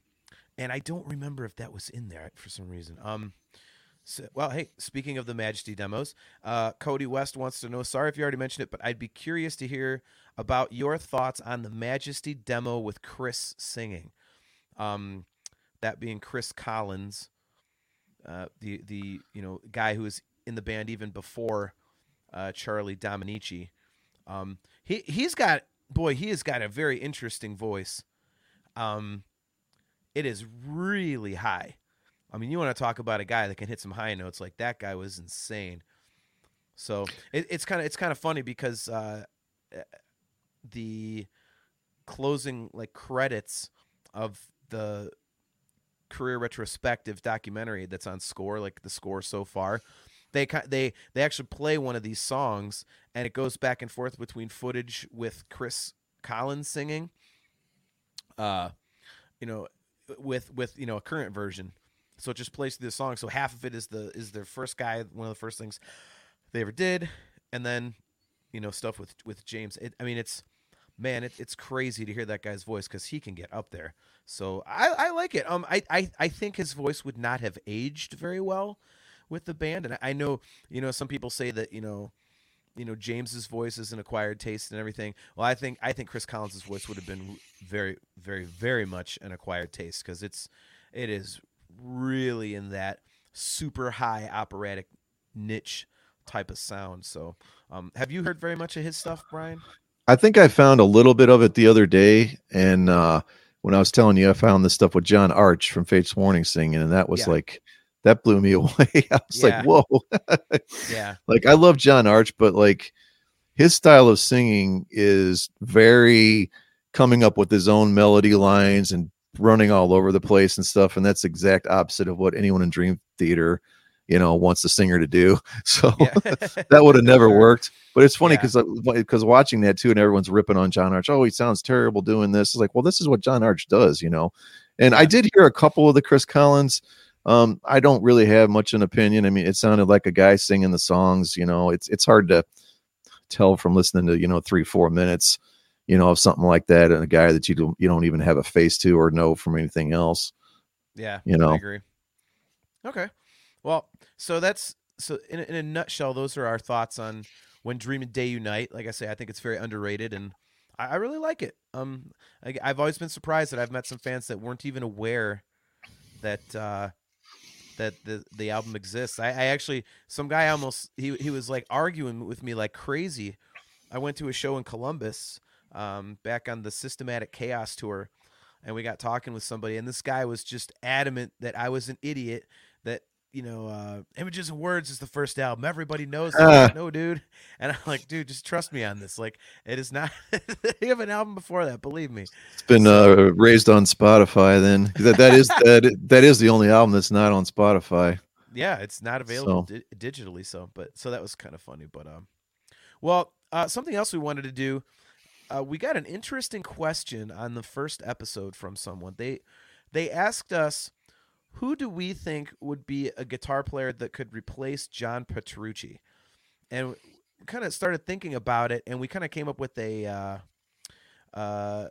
and I don't remember if that was in there for some reason. Um, so, well, hey, speaking of the Majesty demos, uh, Cody West wants to know. Sorry if you already mentioned it, but I'd be curious to hear about your thoughts on the Majesty demo with Chris singing. Um, that being Chris Collins, uh, the the you know guy who was in the band even before uh, Charlie Dominici. Um, he he's got boy, he has got a very interesting voice. Um, it is really high. I mean, you want to talk about a guy that can hit some high notes like that guy was insane. So it, it's kind of it's kind of funny because uh, the closing like credits of the career retrospective documentary that's on score like the score so far they they they actually play one of these songs and it goes back and forth between footage with Chris Collins singing uh you know with with you know a current version so it just plays through the song. So half of it is the is their first guy, one of the first things they ever did, and then you know stuff with with James. It, I mean, it's man, it, it's crazy to hear that guy's voice because he can get up there. So I, I like it. Um, I, I I think his voice would not have aged very well with the band, and I know you know some people say that you know you know James's voice is an acquired taste and everything. Well, I think I think Chris Collins's voice would have been very, very, very much an acquired taste because it's it is really in that super high operatic niche type of sound. So, um, have you heard very much of his stuff, Brian? I think I found a little bit of it the other day, and uh, when I was telling you, I found this stuff with John Arch from Fates Warning singing, and that was yeah. like that blew me away. I was yeah. like, whoa, yeah. Like I love John Arch, but like his style of singing is very coming up with his own melody lines and running all over the place and stuff and that's exact opposite of what anyone in dream theater you know wants the singer to do so yeah. that would have never worked but it's funny because yeah. because watching that too and everyone's ripping on john arch oh he sounds terrible doing this it's like well this is what john arch does you know and i did hear a couple of the chris collins um i don't really have much of an opinion i mean it sounded like a guy singing the songs you know it's it's hard to tell from listening to you know three four minutes you know, of something like that, and a guy that you don't you don't even have a face to or know from anything else. Yeah, you know, I agree. Okay. Well, so that's so in a, in a nutshell, those are our thoughts on when Dream and Day unite. Like I say, I think it's very underrated, and I, I really like it. Um, I, I've always been surprised that I've met some fans that weren't even aware that uh, that the the album exists. I, I actually some guy almost he he was like arguing with me like crazy. I went to a show in Columbus um, back on the Systematic Chaos tour, and we got talking with somebody, and this guy was just adamant that I was an idiot. You know, uh, Images and Words is the first album. Everybody knows. Ah. no, dude. And I'm like, dude, just trust me on this. Like, it is not. you have an album before that. Believe me. It's been uh, raised on Spotify. Then that that is that that is the only album that's not on Spotify. Yeah, it's not available So- di- digitally. So, but so that was kind of funny. But um, well, uh, something else we wanted to do. Uh, we got an interesting question on the first episode from someone. They they asked us, who do we think would be a guitar player that could replace John Petrucci? And kind of started thinking about it, and we kind of came up with a. Uh, uh,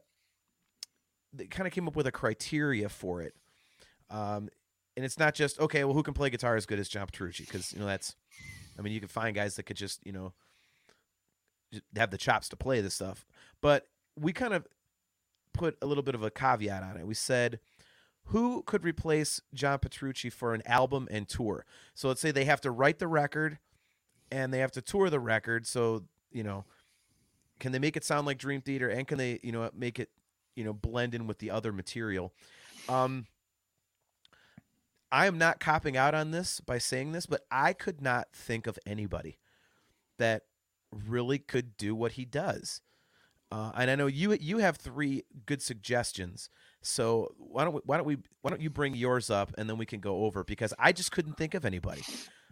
kind of came up with a criteria for it. Um, and it's not just okay. Well, who can play guitar as good as John Petrucci? Because you know that's, I mean, you can find guys that could just you know have the chops to play this stuff. But we kind of put a little bit of a caveat on it. We said, who could replace John Petrucci for an album and tour? So let's say they have to write the record, and they have to tour the record. So you know, can they make it sound like Dream Theater, and can they you know make it you know blend in with the other material? Um, I am not copping out on this by saying this, but I could not think of anybody that really could do what he does. Uh, and I know you you have three good suggestions. So why don't we, why don't we why don't you bring yours up and then we can go over because I just couldn't think of anybody.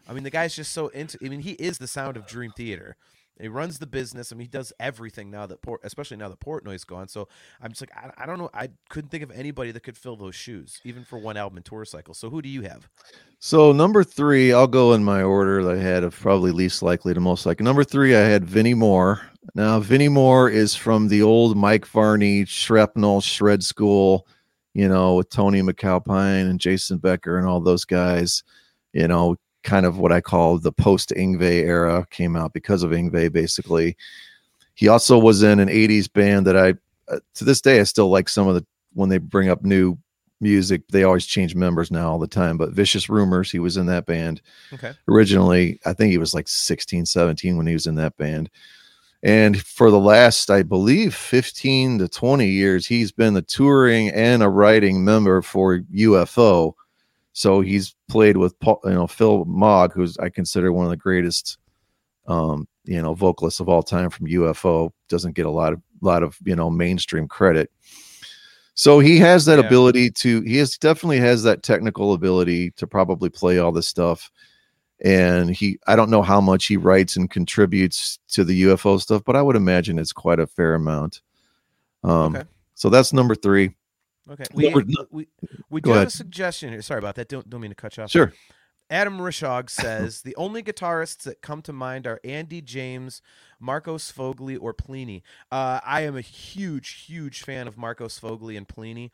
I mean the guy's just so into. I mean he is the sound of Dream Theater. He runs the business. I mean he does everything now that port, especially now that Portnoy's gone. So I'm just like I, I don't know. I couldn't think of anybody that could fill those shoes even for one album and tour cycle. So who do you have? So number three, I'll go in my order that I had of probably least likely to most likely. Number three, I had Vinnie Moore. Now Vinnie Moore is from the old Mike Varney Shrapnel Shred School, you know, with Tony MacAlpine and Jason Becker and all those guys. You know, kind of what I call the post Yngwie era came out because of Yngwie, basically. He also was in an '80s band that I, uh, to this day, I still like some of the when they bring up new music. They always change members now all the time. But Vicious Rumors, he was in that band Okay. originally. I think he was like 16, 17 when he was in that band. And for the last, I believe, 15 to 20 years, he's been the touring and a writing member for UFO. So he's played with Paul, you know, Phil Mogg, who's I consider one of the greatest um, you know, vocalists of all time from UFO. Doesn't get a lot of lot of, you know, mainstream credit. So he has that Yeah. ability to he has definitely has that technical ability to probably play all this stuff. And he I don't know how much he writes and contributes to the UFO stuff, but I would imagine it's quite a fair amount. Um Okay. so that's number three. Okay. We Number- we, we do have a suggestion here. Sorry about that. Don't don't mean to cut you off. Sure. Adam Rishog says the only guitarists that come to mind are Andy James, Marco Sfogli, or Plini. Uh, I am a huge, huge fan of Marco Sfogli and Plini.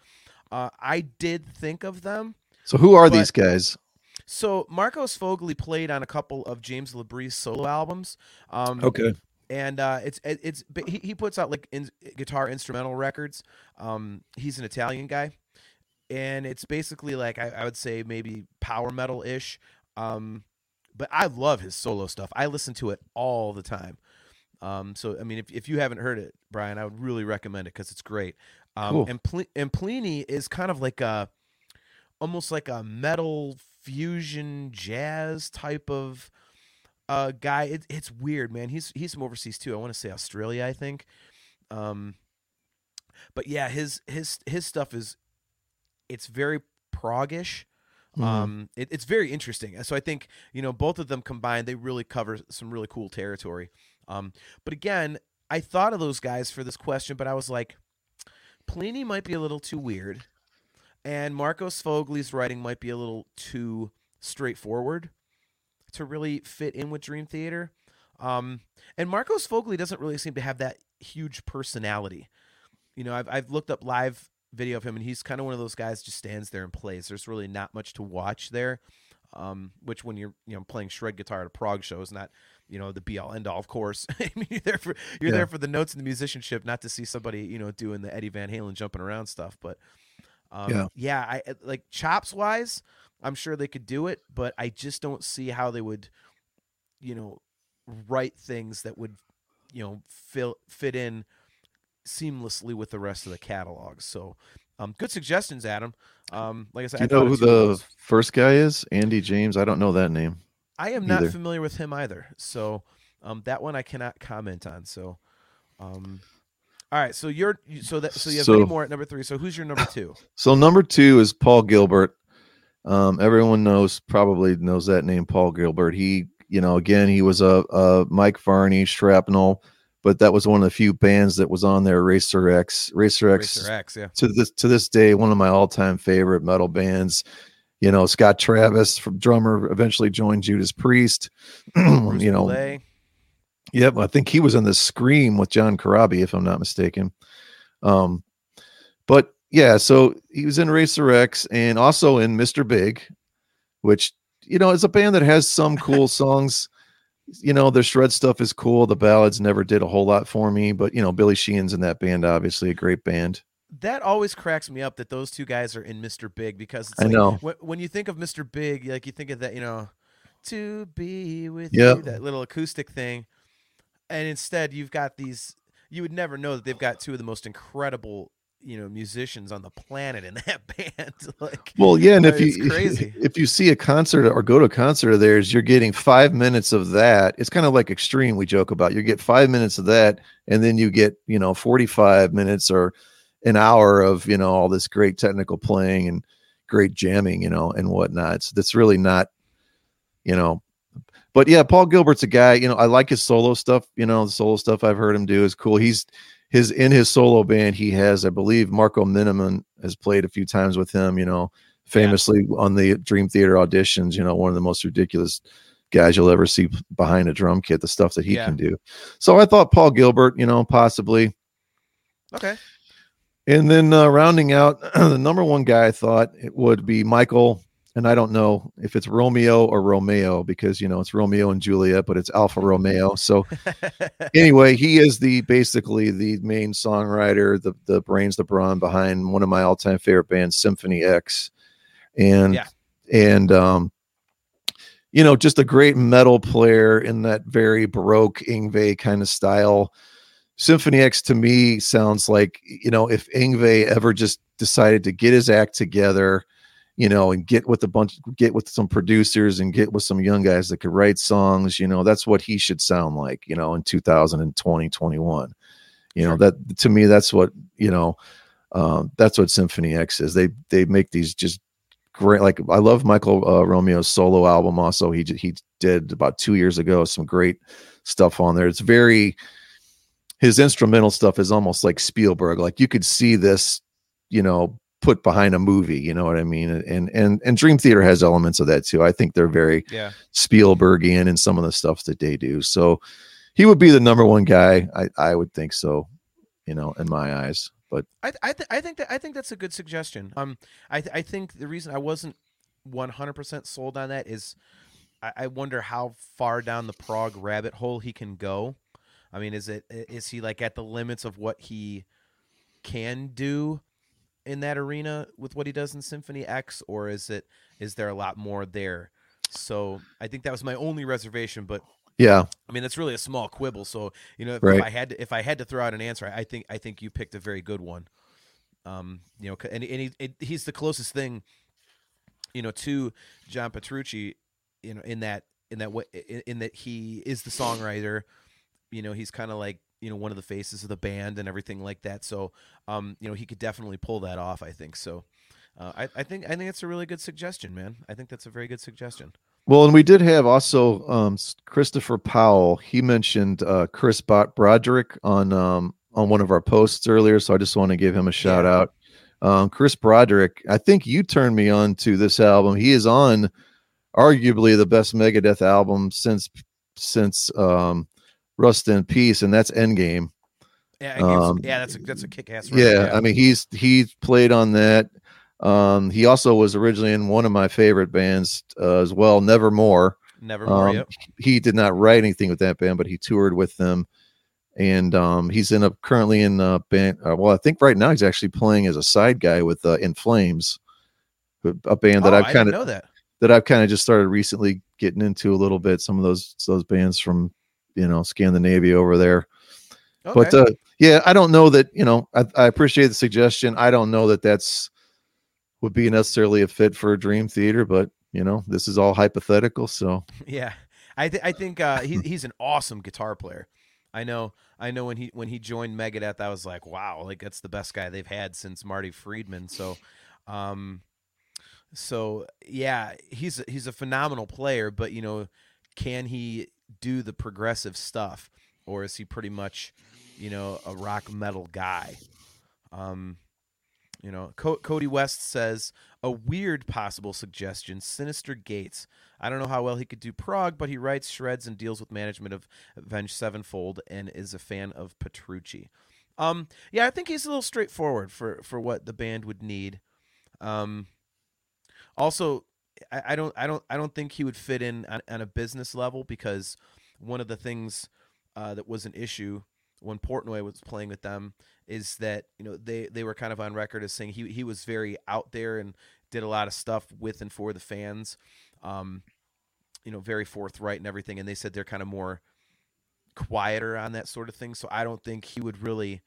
Uh, I did think of them. So who are But- these guys? So Marco Sfogli played on a couple of James Labrie solo albums. Um, Okay. And uh, it's it- it's he, he puts out like in, guitar instrumental records. Um, he's an Italian guy, and it's basically like I, I would say maybe power metal ish. Um, but I love his solo stuff. I listen to it all the time. Um, so I mean, if if you haven't heard it, Brian, I would really recommend it because it's great. Um, Cool. and Pl- and Pliny is kind of like a almost like a metal fusion jazz type of uh guy it, it's weird man. He's he's from overseas too. I want to say australia i think. Um but yeah his his his stuff is it's very proggish Mhm. um it, it's very interesting. So i think you know both of them combined they really cover some really cool territory. Um but again i thought of those guys for this question but i was like plini might be a little too weird and marco sfogli's writing might be a little too straightforward to really fit in with dream theater um and marco sfogli doesn't really seem to have that huge personality you know i've, I've looked up live video of him and he's kind of one of those guys just stands there and plays there's really not much to watch there Um, which when you're you know playing shred guitar at a prog show is not you know the be all end all of course i mean you're there for you're Yeah. there for the notes and the musicianship not to see somebody you know doing the eddie van halen jumping around stuff but um, Yeah. yeah I- like chops wise i'm sure they could do it but i just don't see how they would you know write things that would you know fill fit in seamlessly with the rest of the catalog so um, good suggestions adam um, like i said Do you I know who of two of the first guy is? Andy James. I don't know that name. I am not familiar with him either. So um, that one I cannot comment on. So, um, all right. So you're so that so you have So- Vinnie Moore at number three. So who's your number two? So number two is Paul Gilbert. Um, everyone knows probably knows that name, Paul Gilbert. He, you know, again, he was a, a Mike Varney shrapnel, but that was one of the few bands that was on there. Racer X, Racer X, Racer X. Yeah. to this to this day, one of my all time favorite metal bands. You know, Scott Travis from drummer eventually joined Judas Priest. You know, Bouillet. Yep, I think he was in the Scream with John Corabi, if I'm not mistaken. Um, but yeah, so he was in Racer X and also in Mr. Big, which you know is a band that has some cool songs. You know, their shred stuff is cool. The ballads never did a whole lot for me, but you know, Billy Sheehan's in that band, obviously a great band. That always cracks me up that those two guys are in Mr. Big because it's I like, know. When, when you think of Mr. Big, like you think of that, you know, to be with Yep. you, that little acoustic thing, and instead you've got these. You would never know that they've got two of the most incredible, you know, musicians on the planet in that band. like, Well, yeah, and if you crazy. if you see a concert or go to a concert of theirs, you're getting five minutes of that. It's kind of like extreme. We joke about. You get five minutes of that, and then you get you know 45 minutes or an hour of you know all this great technical playing and great jamming, you know, and whatnot. So that's really not, you know. But yeah, Paul Gilbert's a guy. You know, I like his solo stuff. You know, the solo stuff I've heard him do is cool. He's his in his solo band. He has, I believe, Marco Minnemann has played a few times with him. You know, famously on the Dream Theater auditions. You know, one of the most ridiculous guys you'll ever see behind a drum kit. The stuff that he Yeah. can do. So I thought Paul Gilbert. You know, possibly. okay, And then uh, rounding out the number one guy, I thought it would be Michael. And I don't know if it's Romeo or Romeo because you know it's Romeo and Juliet, but it's Alfa Romeo. So anyway, he is the basically the main songwriter, the the brains, the brawn behind one of my all time favorite bands, Symphony X, and Yeah. and um, you know, just a great metal player in that very baroque Yngwie kind of style. Symphony X to me sounds like you know if Yngwie ever just decided to get his act together, you know, and get with a bunch, get with some producers and get with some young guys that could write songs, you know, that's what he should sound like, you know, in 2020, 21. You know, that to me, that's what, you know, um, that's what Symphony X is. They they make these just great. Like I love Michael uh, Romeo's solo album. Also, he he did about two years ago some great stuff on there. It's very his instrumental stuff is almost like Spielberg. Like you could see this, you know, put behind a movie. You know what I mean? And and and Dream Theater has elements of that too. I think they're very yeah. Spielbergian in some of the stuff that they do. So he would be the number one guy. I I would think so. You know, in my eyes. But I I, th- I think that I think that's a good suggestion. Um, I th- I think the reason I wasn't one hundred percent sold on that is I-, I wonder how far down the prog rabbit hole he can go. I mean, is it is he like at the limits of what he can do in that arena with what he does in Symphony X, or is it is there a lot more there? So I think that was my only reservation, but yeah, I mean, that's really a small quibble. So you know, if, Right. if I had to, if I had to throw out an answer, I think I think you picked a very good one. Um, you know, and and he, it, he's the closest thing, you know, to John Petrucci, you know, in that in that way, in, in that he is the songwriter. You know, he's kind of like you know one of the faces of the band and everything like that. So, um, you know, he could definitely pull that off. I think so. Uh, I, I think I think it's a really good suggestion, man. I think that's a very good suggestion. Well, and we did have also um, Christopher Powell. He mentioned uh, Chris Bot- Broderick on um, on one of our posts earlier, so I just want to give him a shout Yeah. out. Um, Chris Broderick, I think you turned me on to this album. He is on arguably the best Megadeth album since since um, Rust in Peace, and that's Endgame. Yeah, Um, yeah, that's a that's a kick ass. Yeah, I mean he's he's played on that. Um, he also was originally in one of my favorite bands uh, as well, Nevermore. Nevermore. Um, yep. He did not write anything with that band, but he toured with them, and um, he's in a currently in a band. Uh, well, I think right now he's actually playing as a side guy with uh, In Flames, a a band that oh, I've kind of know that. that I've kind of just started recently getting into a little bit. Some of those those bands from you know Scandinavia over there. Okay. But uh, yeah, I don't know that you know. I, I appreciate the suggestion. I don't know that that's would be necessarily a fit for a Dream Theater, but you know, this is all hypothetical. So Yeah, I th- I think uh, he he's an awesome guitar player. I know I know when he when he joined Megadeth, I was like, wow, like that's the best guy they've had since Marty Friedman. So, um, so yeah, he's a, he's a phenomenal player. But you know, can he do the progressive stuff, or is he pretty much, you know, a rock metal guy? Um, you know, Co- Cody West says a weird possible suggestion: Synyster Gates. I don't know how well he could do prog, but he writes, shreds, and deals with management of Avenged Sevenfold, and is a fan of Petrucci. Um, yeah, I think he's a little straightforward for for what the band would need. Um, also, I, don't, I don't, I don't think he would fit in on, on a business level because one of the things uh, that was an issue when Portnoy was playing with them is that you know they they were kind of on record as saying he he was very out there and did a lot of stuff with and for the fans, um, you know, very forthright and everything. And they said they're kind of more quieter on that sort of thing. So I don't think he would really,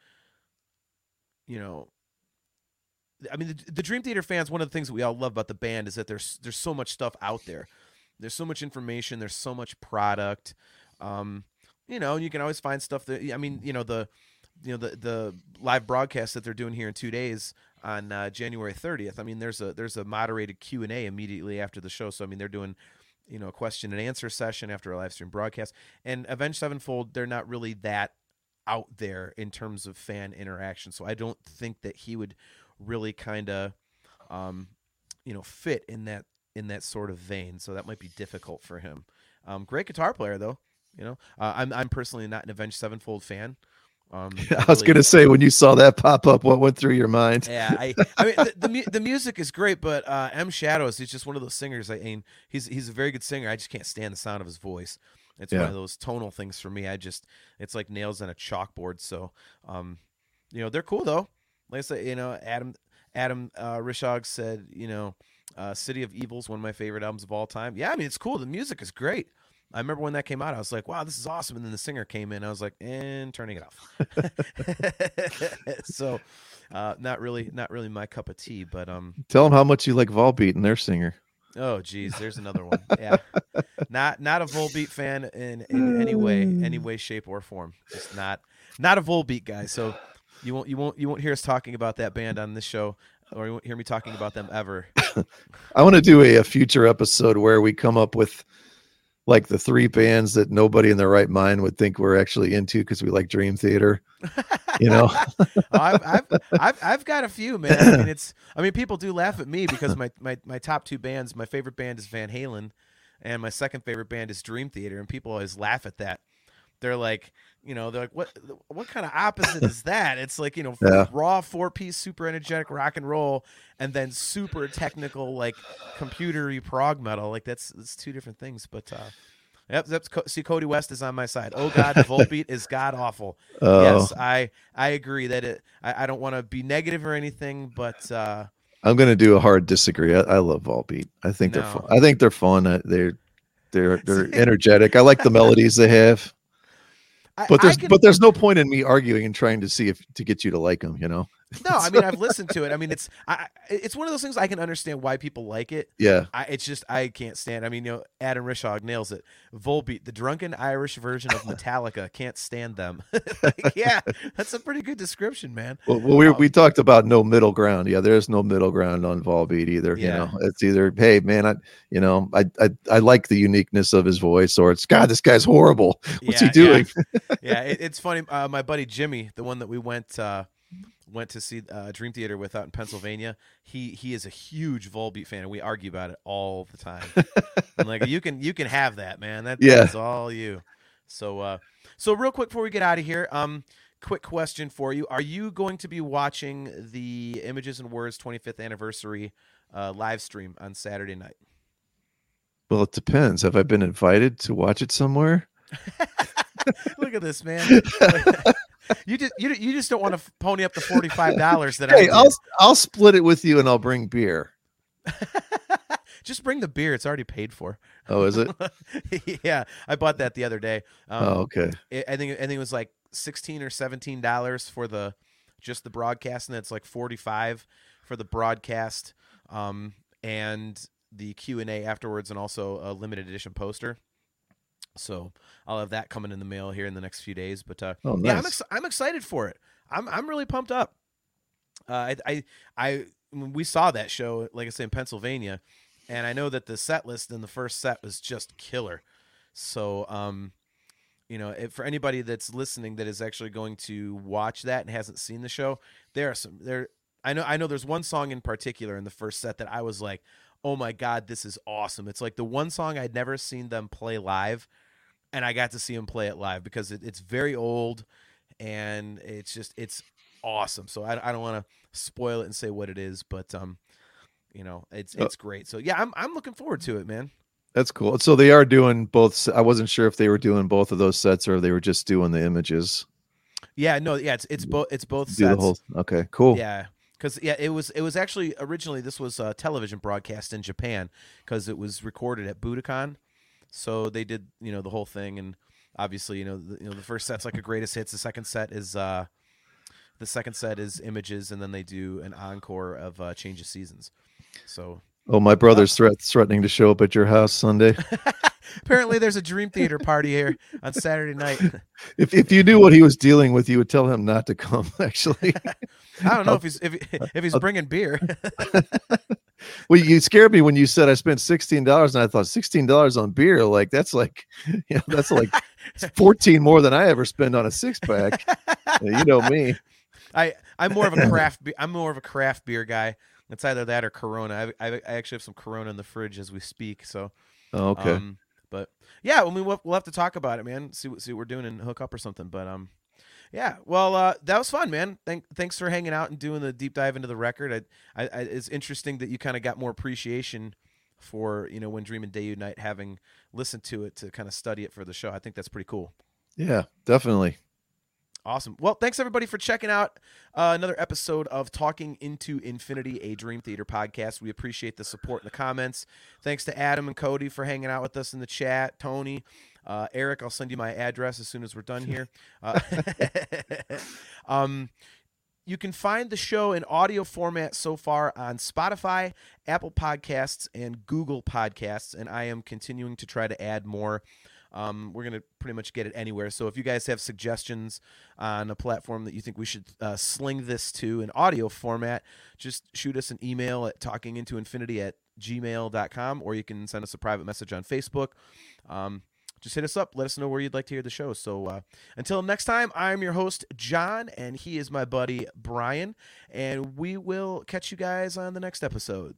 you know. I mean, the, the Dream Theater fans. One of the things that we all love about the band is that there's there's so much stuff out there. There's so much information. There's so much product. Um, you know, you can always find stuff that I mean, you know, the you know the the live broadcast that they're doing here in two days on uh, January 30th. I mean, there's a there's a moderated Q and A immediately after the show. So I mean, they're doing you know a question and answer session after a live stream broadcast. And Avenged Sevenfold, they're not really that out there in terms of fan interaction. So I don't think that he would really kind of um, you know fit in that in that sort of vein. So that might be difficult for him. Um, great guitar player though. You know, uh, I'm I'm personally not an Avenged Sevenfold fan. Um, I was really- gonna say when you saw that pop up, what went through your mind? yeah, I, I mean the, the the music is great, but uh, M Shadows he's just one of those singers. I mean, he's he's a very good singer. I just can't stand the sound of his voice. It's one of those tonal things for me. I just it's like nails on a chalkboard. So, um, you know, they're cool though. Like I said, you know, Adam Adam uh, Rishog said, you know, uh, City of Evil's one of my favorite albums of all time. Yeah, I mean it's cool. The music is great. I remember when that came out, I was like, "Wow, this is awesome!" And then the singer came in, I was like, "And turning it off." so, uh, not really, not really my cup of tea. But um, Tell them how much you like Volbeat and their singer. oh geez, there's another one. Yeah, not not a Volbeat fan in in any way, any way, shape, or form. Just not not a Volbeat guy. So you won't you won't you won't hear us talking about that band on this show, or you won't hear me talking about them ever. I want to do a, a future episode where we come up with like the three bands that nobody in their right mind would think we're actually into because we like Dream Theater. You know, Oh, I've, I've, I've, I've got a few, man. I mean, it's, I mean, people do laugh at me because my, my, my top two bands, my favorite band is Van Halen, and my second favorite band is Dream Theater, and people always laugh at that. They're like, you know, they're like, what, what kind of opposite is that? It's like, you know, Yeah. raw four piece, super energetic rock and roll, and then super technical, like computery prog metal. Like that's, that's two different things. But, uh, Yep, that's Co- see Cody West is on my side. Oh God, the Volbeat is god awful. Oh, Yes, I I agree that it. I, I don't want to be negative or anything, but uh, I'm gonna do a hard disagree. I, I love Volbeat. I think they're fun. I think they're fun. Uh, They're they're they're energetic. I like the melodies they have. But there's can- but there's no point in me arguing and trying to see if to get you to like them. You know? no. I mean, I've listened to it. I mean, it's I, it's one of those things I can understand why people like it. Yeah. I, it's just I can't stand. I mean, you know, Adam Rishog nails it. Volbeat, the drunken Irish version of Metallica, can't stand them. Like, yeah, that's a pretty good description, man. Well, well we Um, we talked about no middle ground. Yeah, there's no middle ground on Volbeat either. Yeah. You know, it's either hey man, I you know I, I I like the uniqueness of his voice, or it's God, this guy's horrible. What's Yeah, he doing? Yeah, yeah it, it's funny. Uh, my buddy Jimmy, the one that we went uh, went to see uh, Dream Theater with out in Pennsylvania, he he is a huge Volbeat fan, and we argue about it all the time. I'm like, you can you can have that, man. That, Yeah. That's all you. So uh, so real quick before we get out of here, um, quick question for you: Are you going to be watching the Images and Words 25th anniversary uh, live stream on Saturday night? Well, it depends. Have I been invited to watch it somewhere? Look at this man. you just you, you just don't want to pony up the forty five dollars that I. Hey, did. I'll I'll split it with you, and I'll bring beer. just bring the beer; it's already paid for. Oh, is it? yeah, I bought that the other day. Um, oh, okay. it, I think I think it was like sixteen or seventeen dollars for the just the broadcast, and it's like forty five for the broadcast, um, and the Q and A afterwards, and also a limited edition poster. So I'll have that coming in the mail here in the next few days. But uh, Oh, yeah, I'm ex- I'm excited for it. I'm I'm really pumped up. Uh, I I I when we saw that show, like I say in Pennsylvania, and I know that the set list in the first set was just killer. So um, you know, if, for anybody that's listening that is actually going to watch that and hasn't seen the show, there are some there. I know I know there's one song in particular in the first set that I was like, oh my god, this is awesome. It's like the one song I'd never seen them play live, and I got to see them play it live because it, it's very old, and it's just it's awesome. So I, I don't want to spoil it and say what it is, but um, you know, it's Uh, it's great. So yeah, I'm I'm looking forward to it, man. That's cool. So they are doing both. I wasn't sure if they were doing both of those sets or if they were just doing the images. Yeah, no, yeah, it's it's both it's both Do the sets. whole. Okay, cool. Yeah, because yeah, it was it was actually originally this was a television broadcast in Japan because it was recorded at Budokan, so they did you know the whole thing and obviously you know the, you know the first set's like a greatest hits. The second set is uh, the second set is images, and then they do an encore of uh, Change of Seasons. So Oh, my brother's threat, threatening to show up at your house Sunday. apparently there's a Dream Theater party here on Saturday night. if if you knew what he was dealing with, you would tell him not to come. Actually, I don't know if he's if if he's bringing beer. well, you scared me when you said I spent sixteen dollars, and I thought sixteen dollars on beer, like that's like, you know, that's like fourteen more than I ever spend on a six pack. you know me. I I'm more of a craft. Be- I'm more of a craft beer guy. It's either that or Corona. I, I, I actually have some Corona in the fridge as we speak. So Oh, okay. Um, but yeah, I mean, we'll, we'll have to talk about it, man. See what see what we're doing and hook up or something. But um, yeah. Well, uh, that was fun, man. Thank thanks for hanging out and doing the deep dive into the record. I, I, I it's interesting that you kind of got more appreciation for you know when Dream and Day Unite having listened to it to kind of study it for the show. I think that's pretty cool. yeah, definitely. Awesome. Well, thanks everybody for checking out uh, another episode of Talking into Infinity, a Dream Theater podcast. We appreciate the support in the comments. Thanks to Adam and Cody for hanging out with us in the chat. Tony, uh, Eric, I'll send you my address as soon as we're done here. Uh, um, you can find the show in audio format so far on Spotify, Apple Podcasts, and Google Podcasts, and I am continuing to try to add more. Um, we're going to pretty much get it anywhere. So if you guys have suggestions on a platform that you think we should uh, sling this to in audio format, just shoot us an email at talkingintoinfinity at gmail.com or you can send us a private message on Facebook. Um, just hit us up. Let us know where you'd like to hear the show. So uh, until next time, I'm your host, John, and he is my buddy, Brian. And we will catch you guys on the next episode.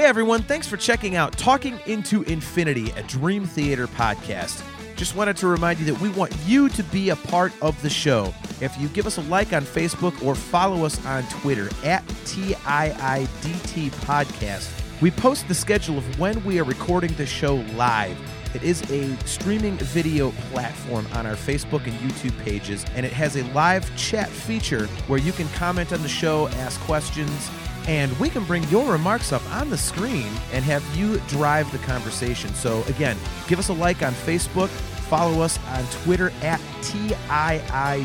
Hey everyone, thanks for checking out Talking Into Infinity, a Dream Theater podcast. Just wanted to remind you that we want you to be a part of the show. If you give us a like on Facebook or follow us on Twitter at TIIDT Podcast, we post the schedule of when we are recording the show live. It is a streaming video platform on our Facebook and YouTube pages, and it has a live chat feature where you can comment on the show, ask questions, and we can bring your remarks up on the screen and have you drive the conversation. So, again, give us a like on Facebook, follow us on Twitter at TIIDT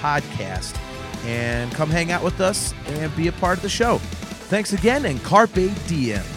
Podcast, and come hang out with us and be a part of the show. Thanks again, and Carpe Diem.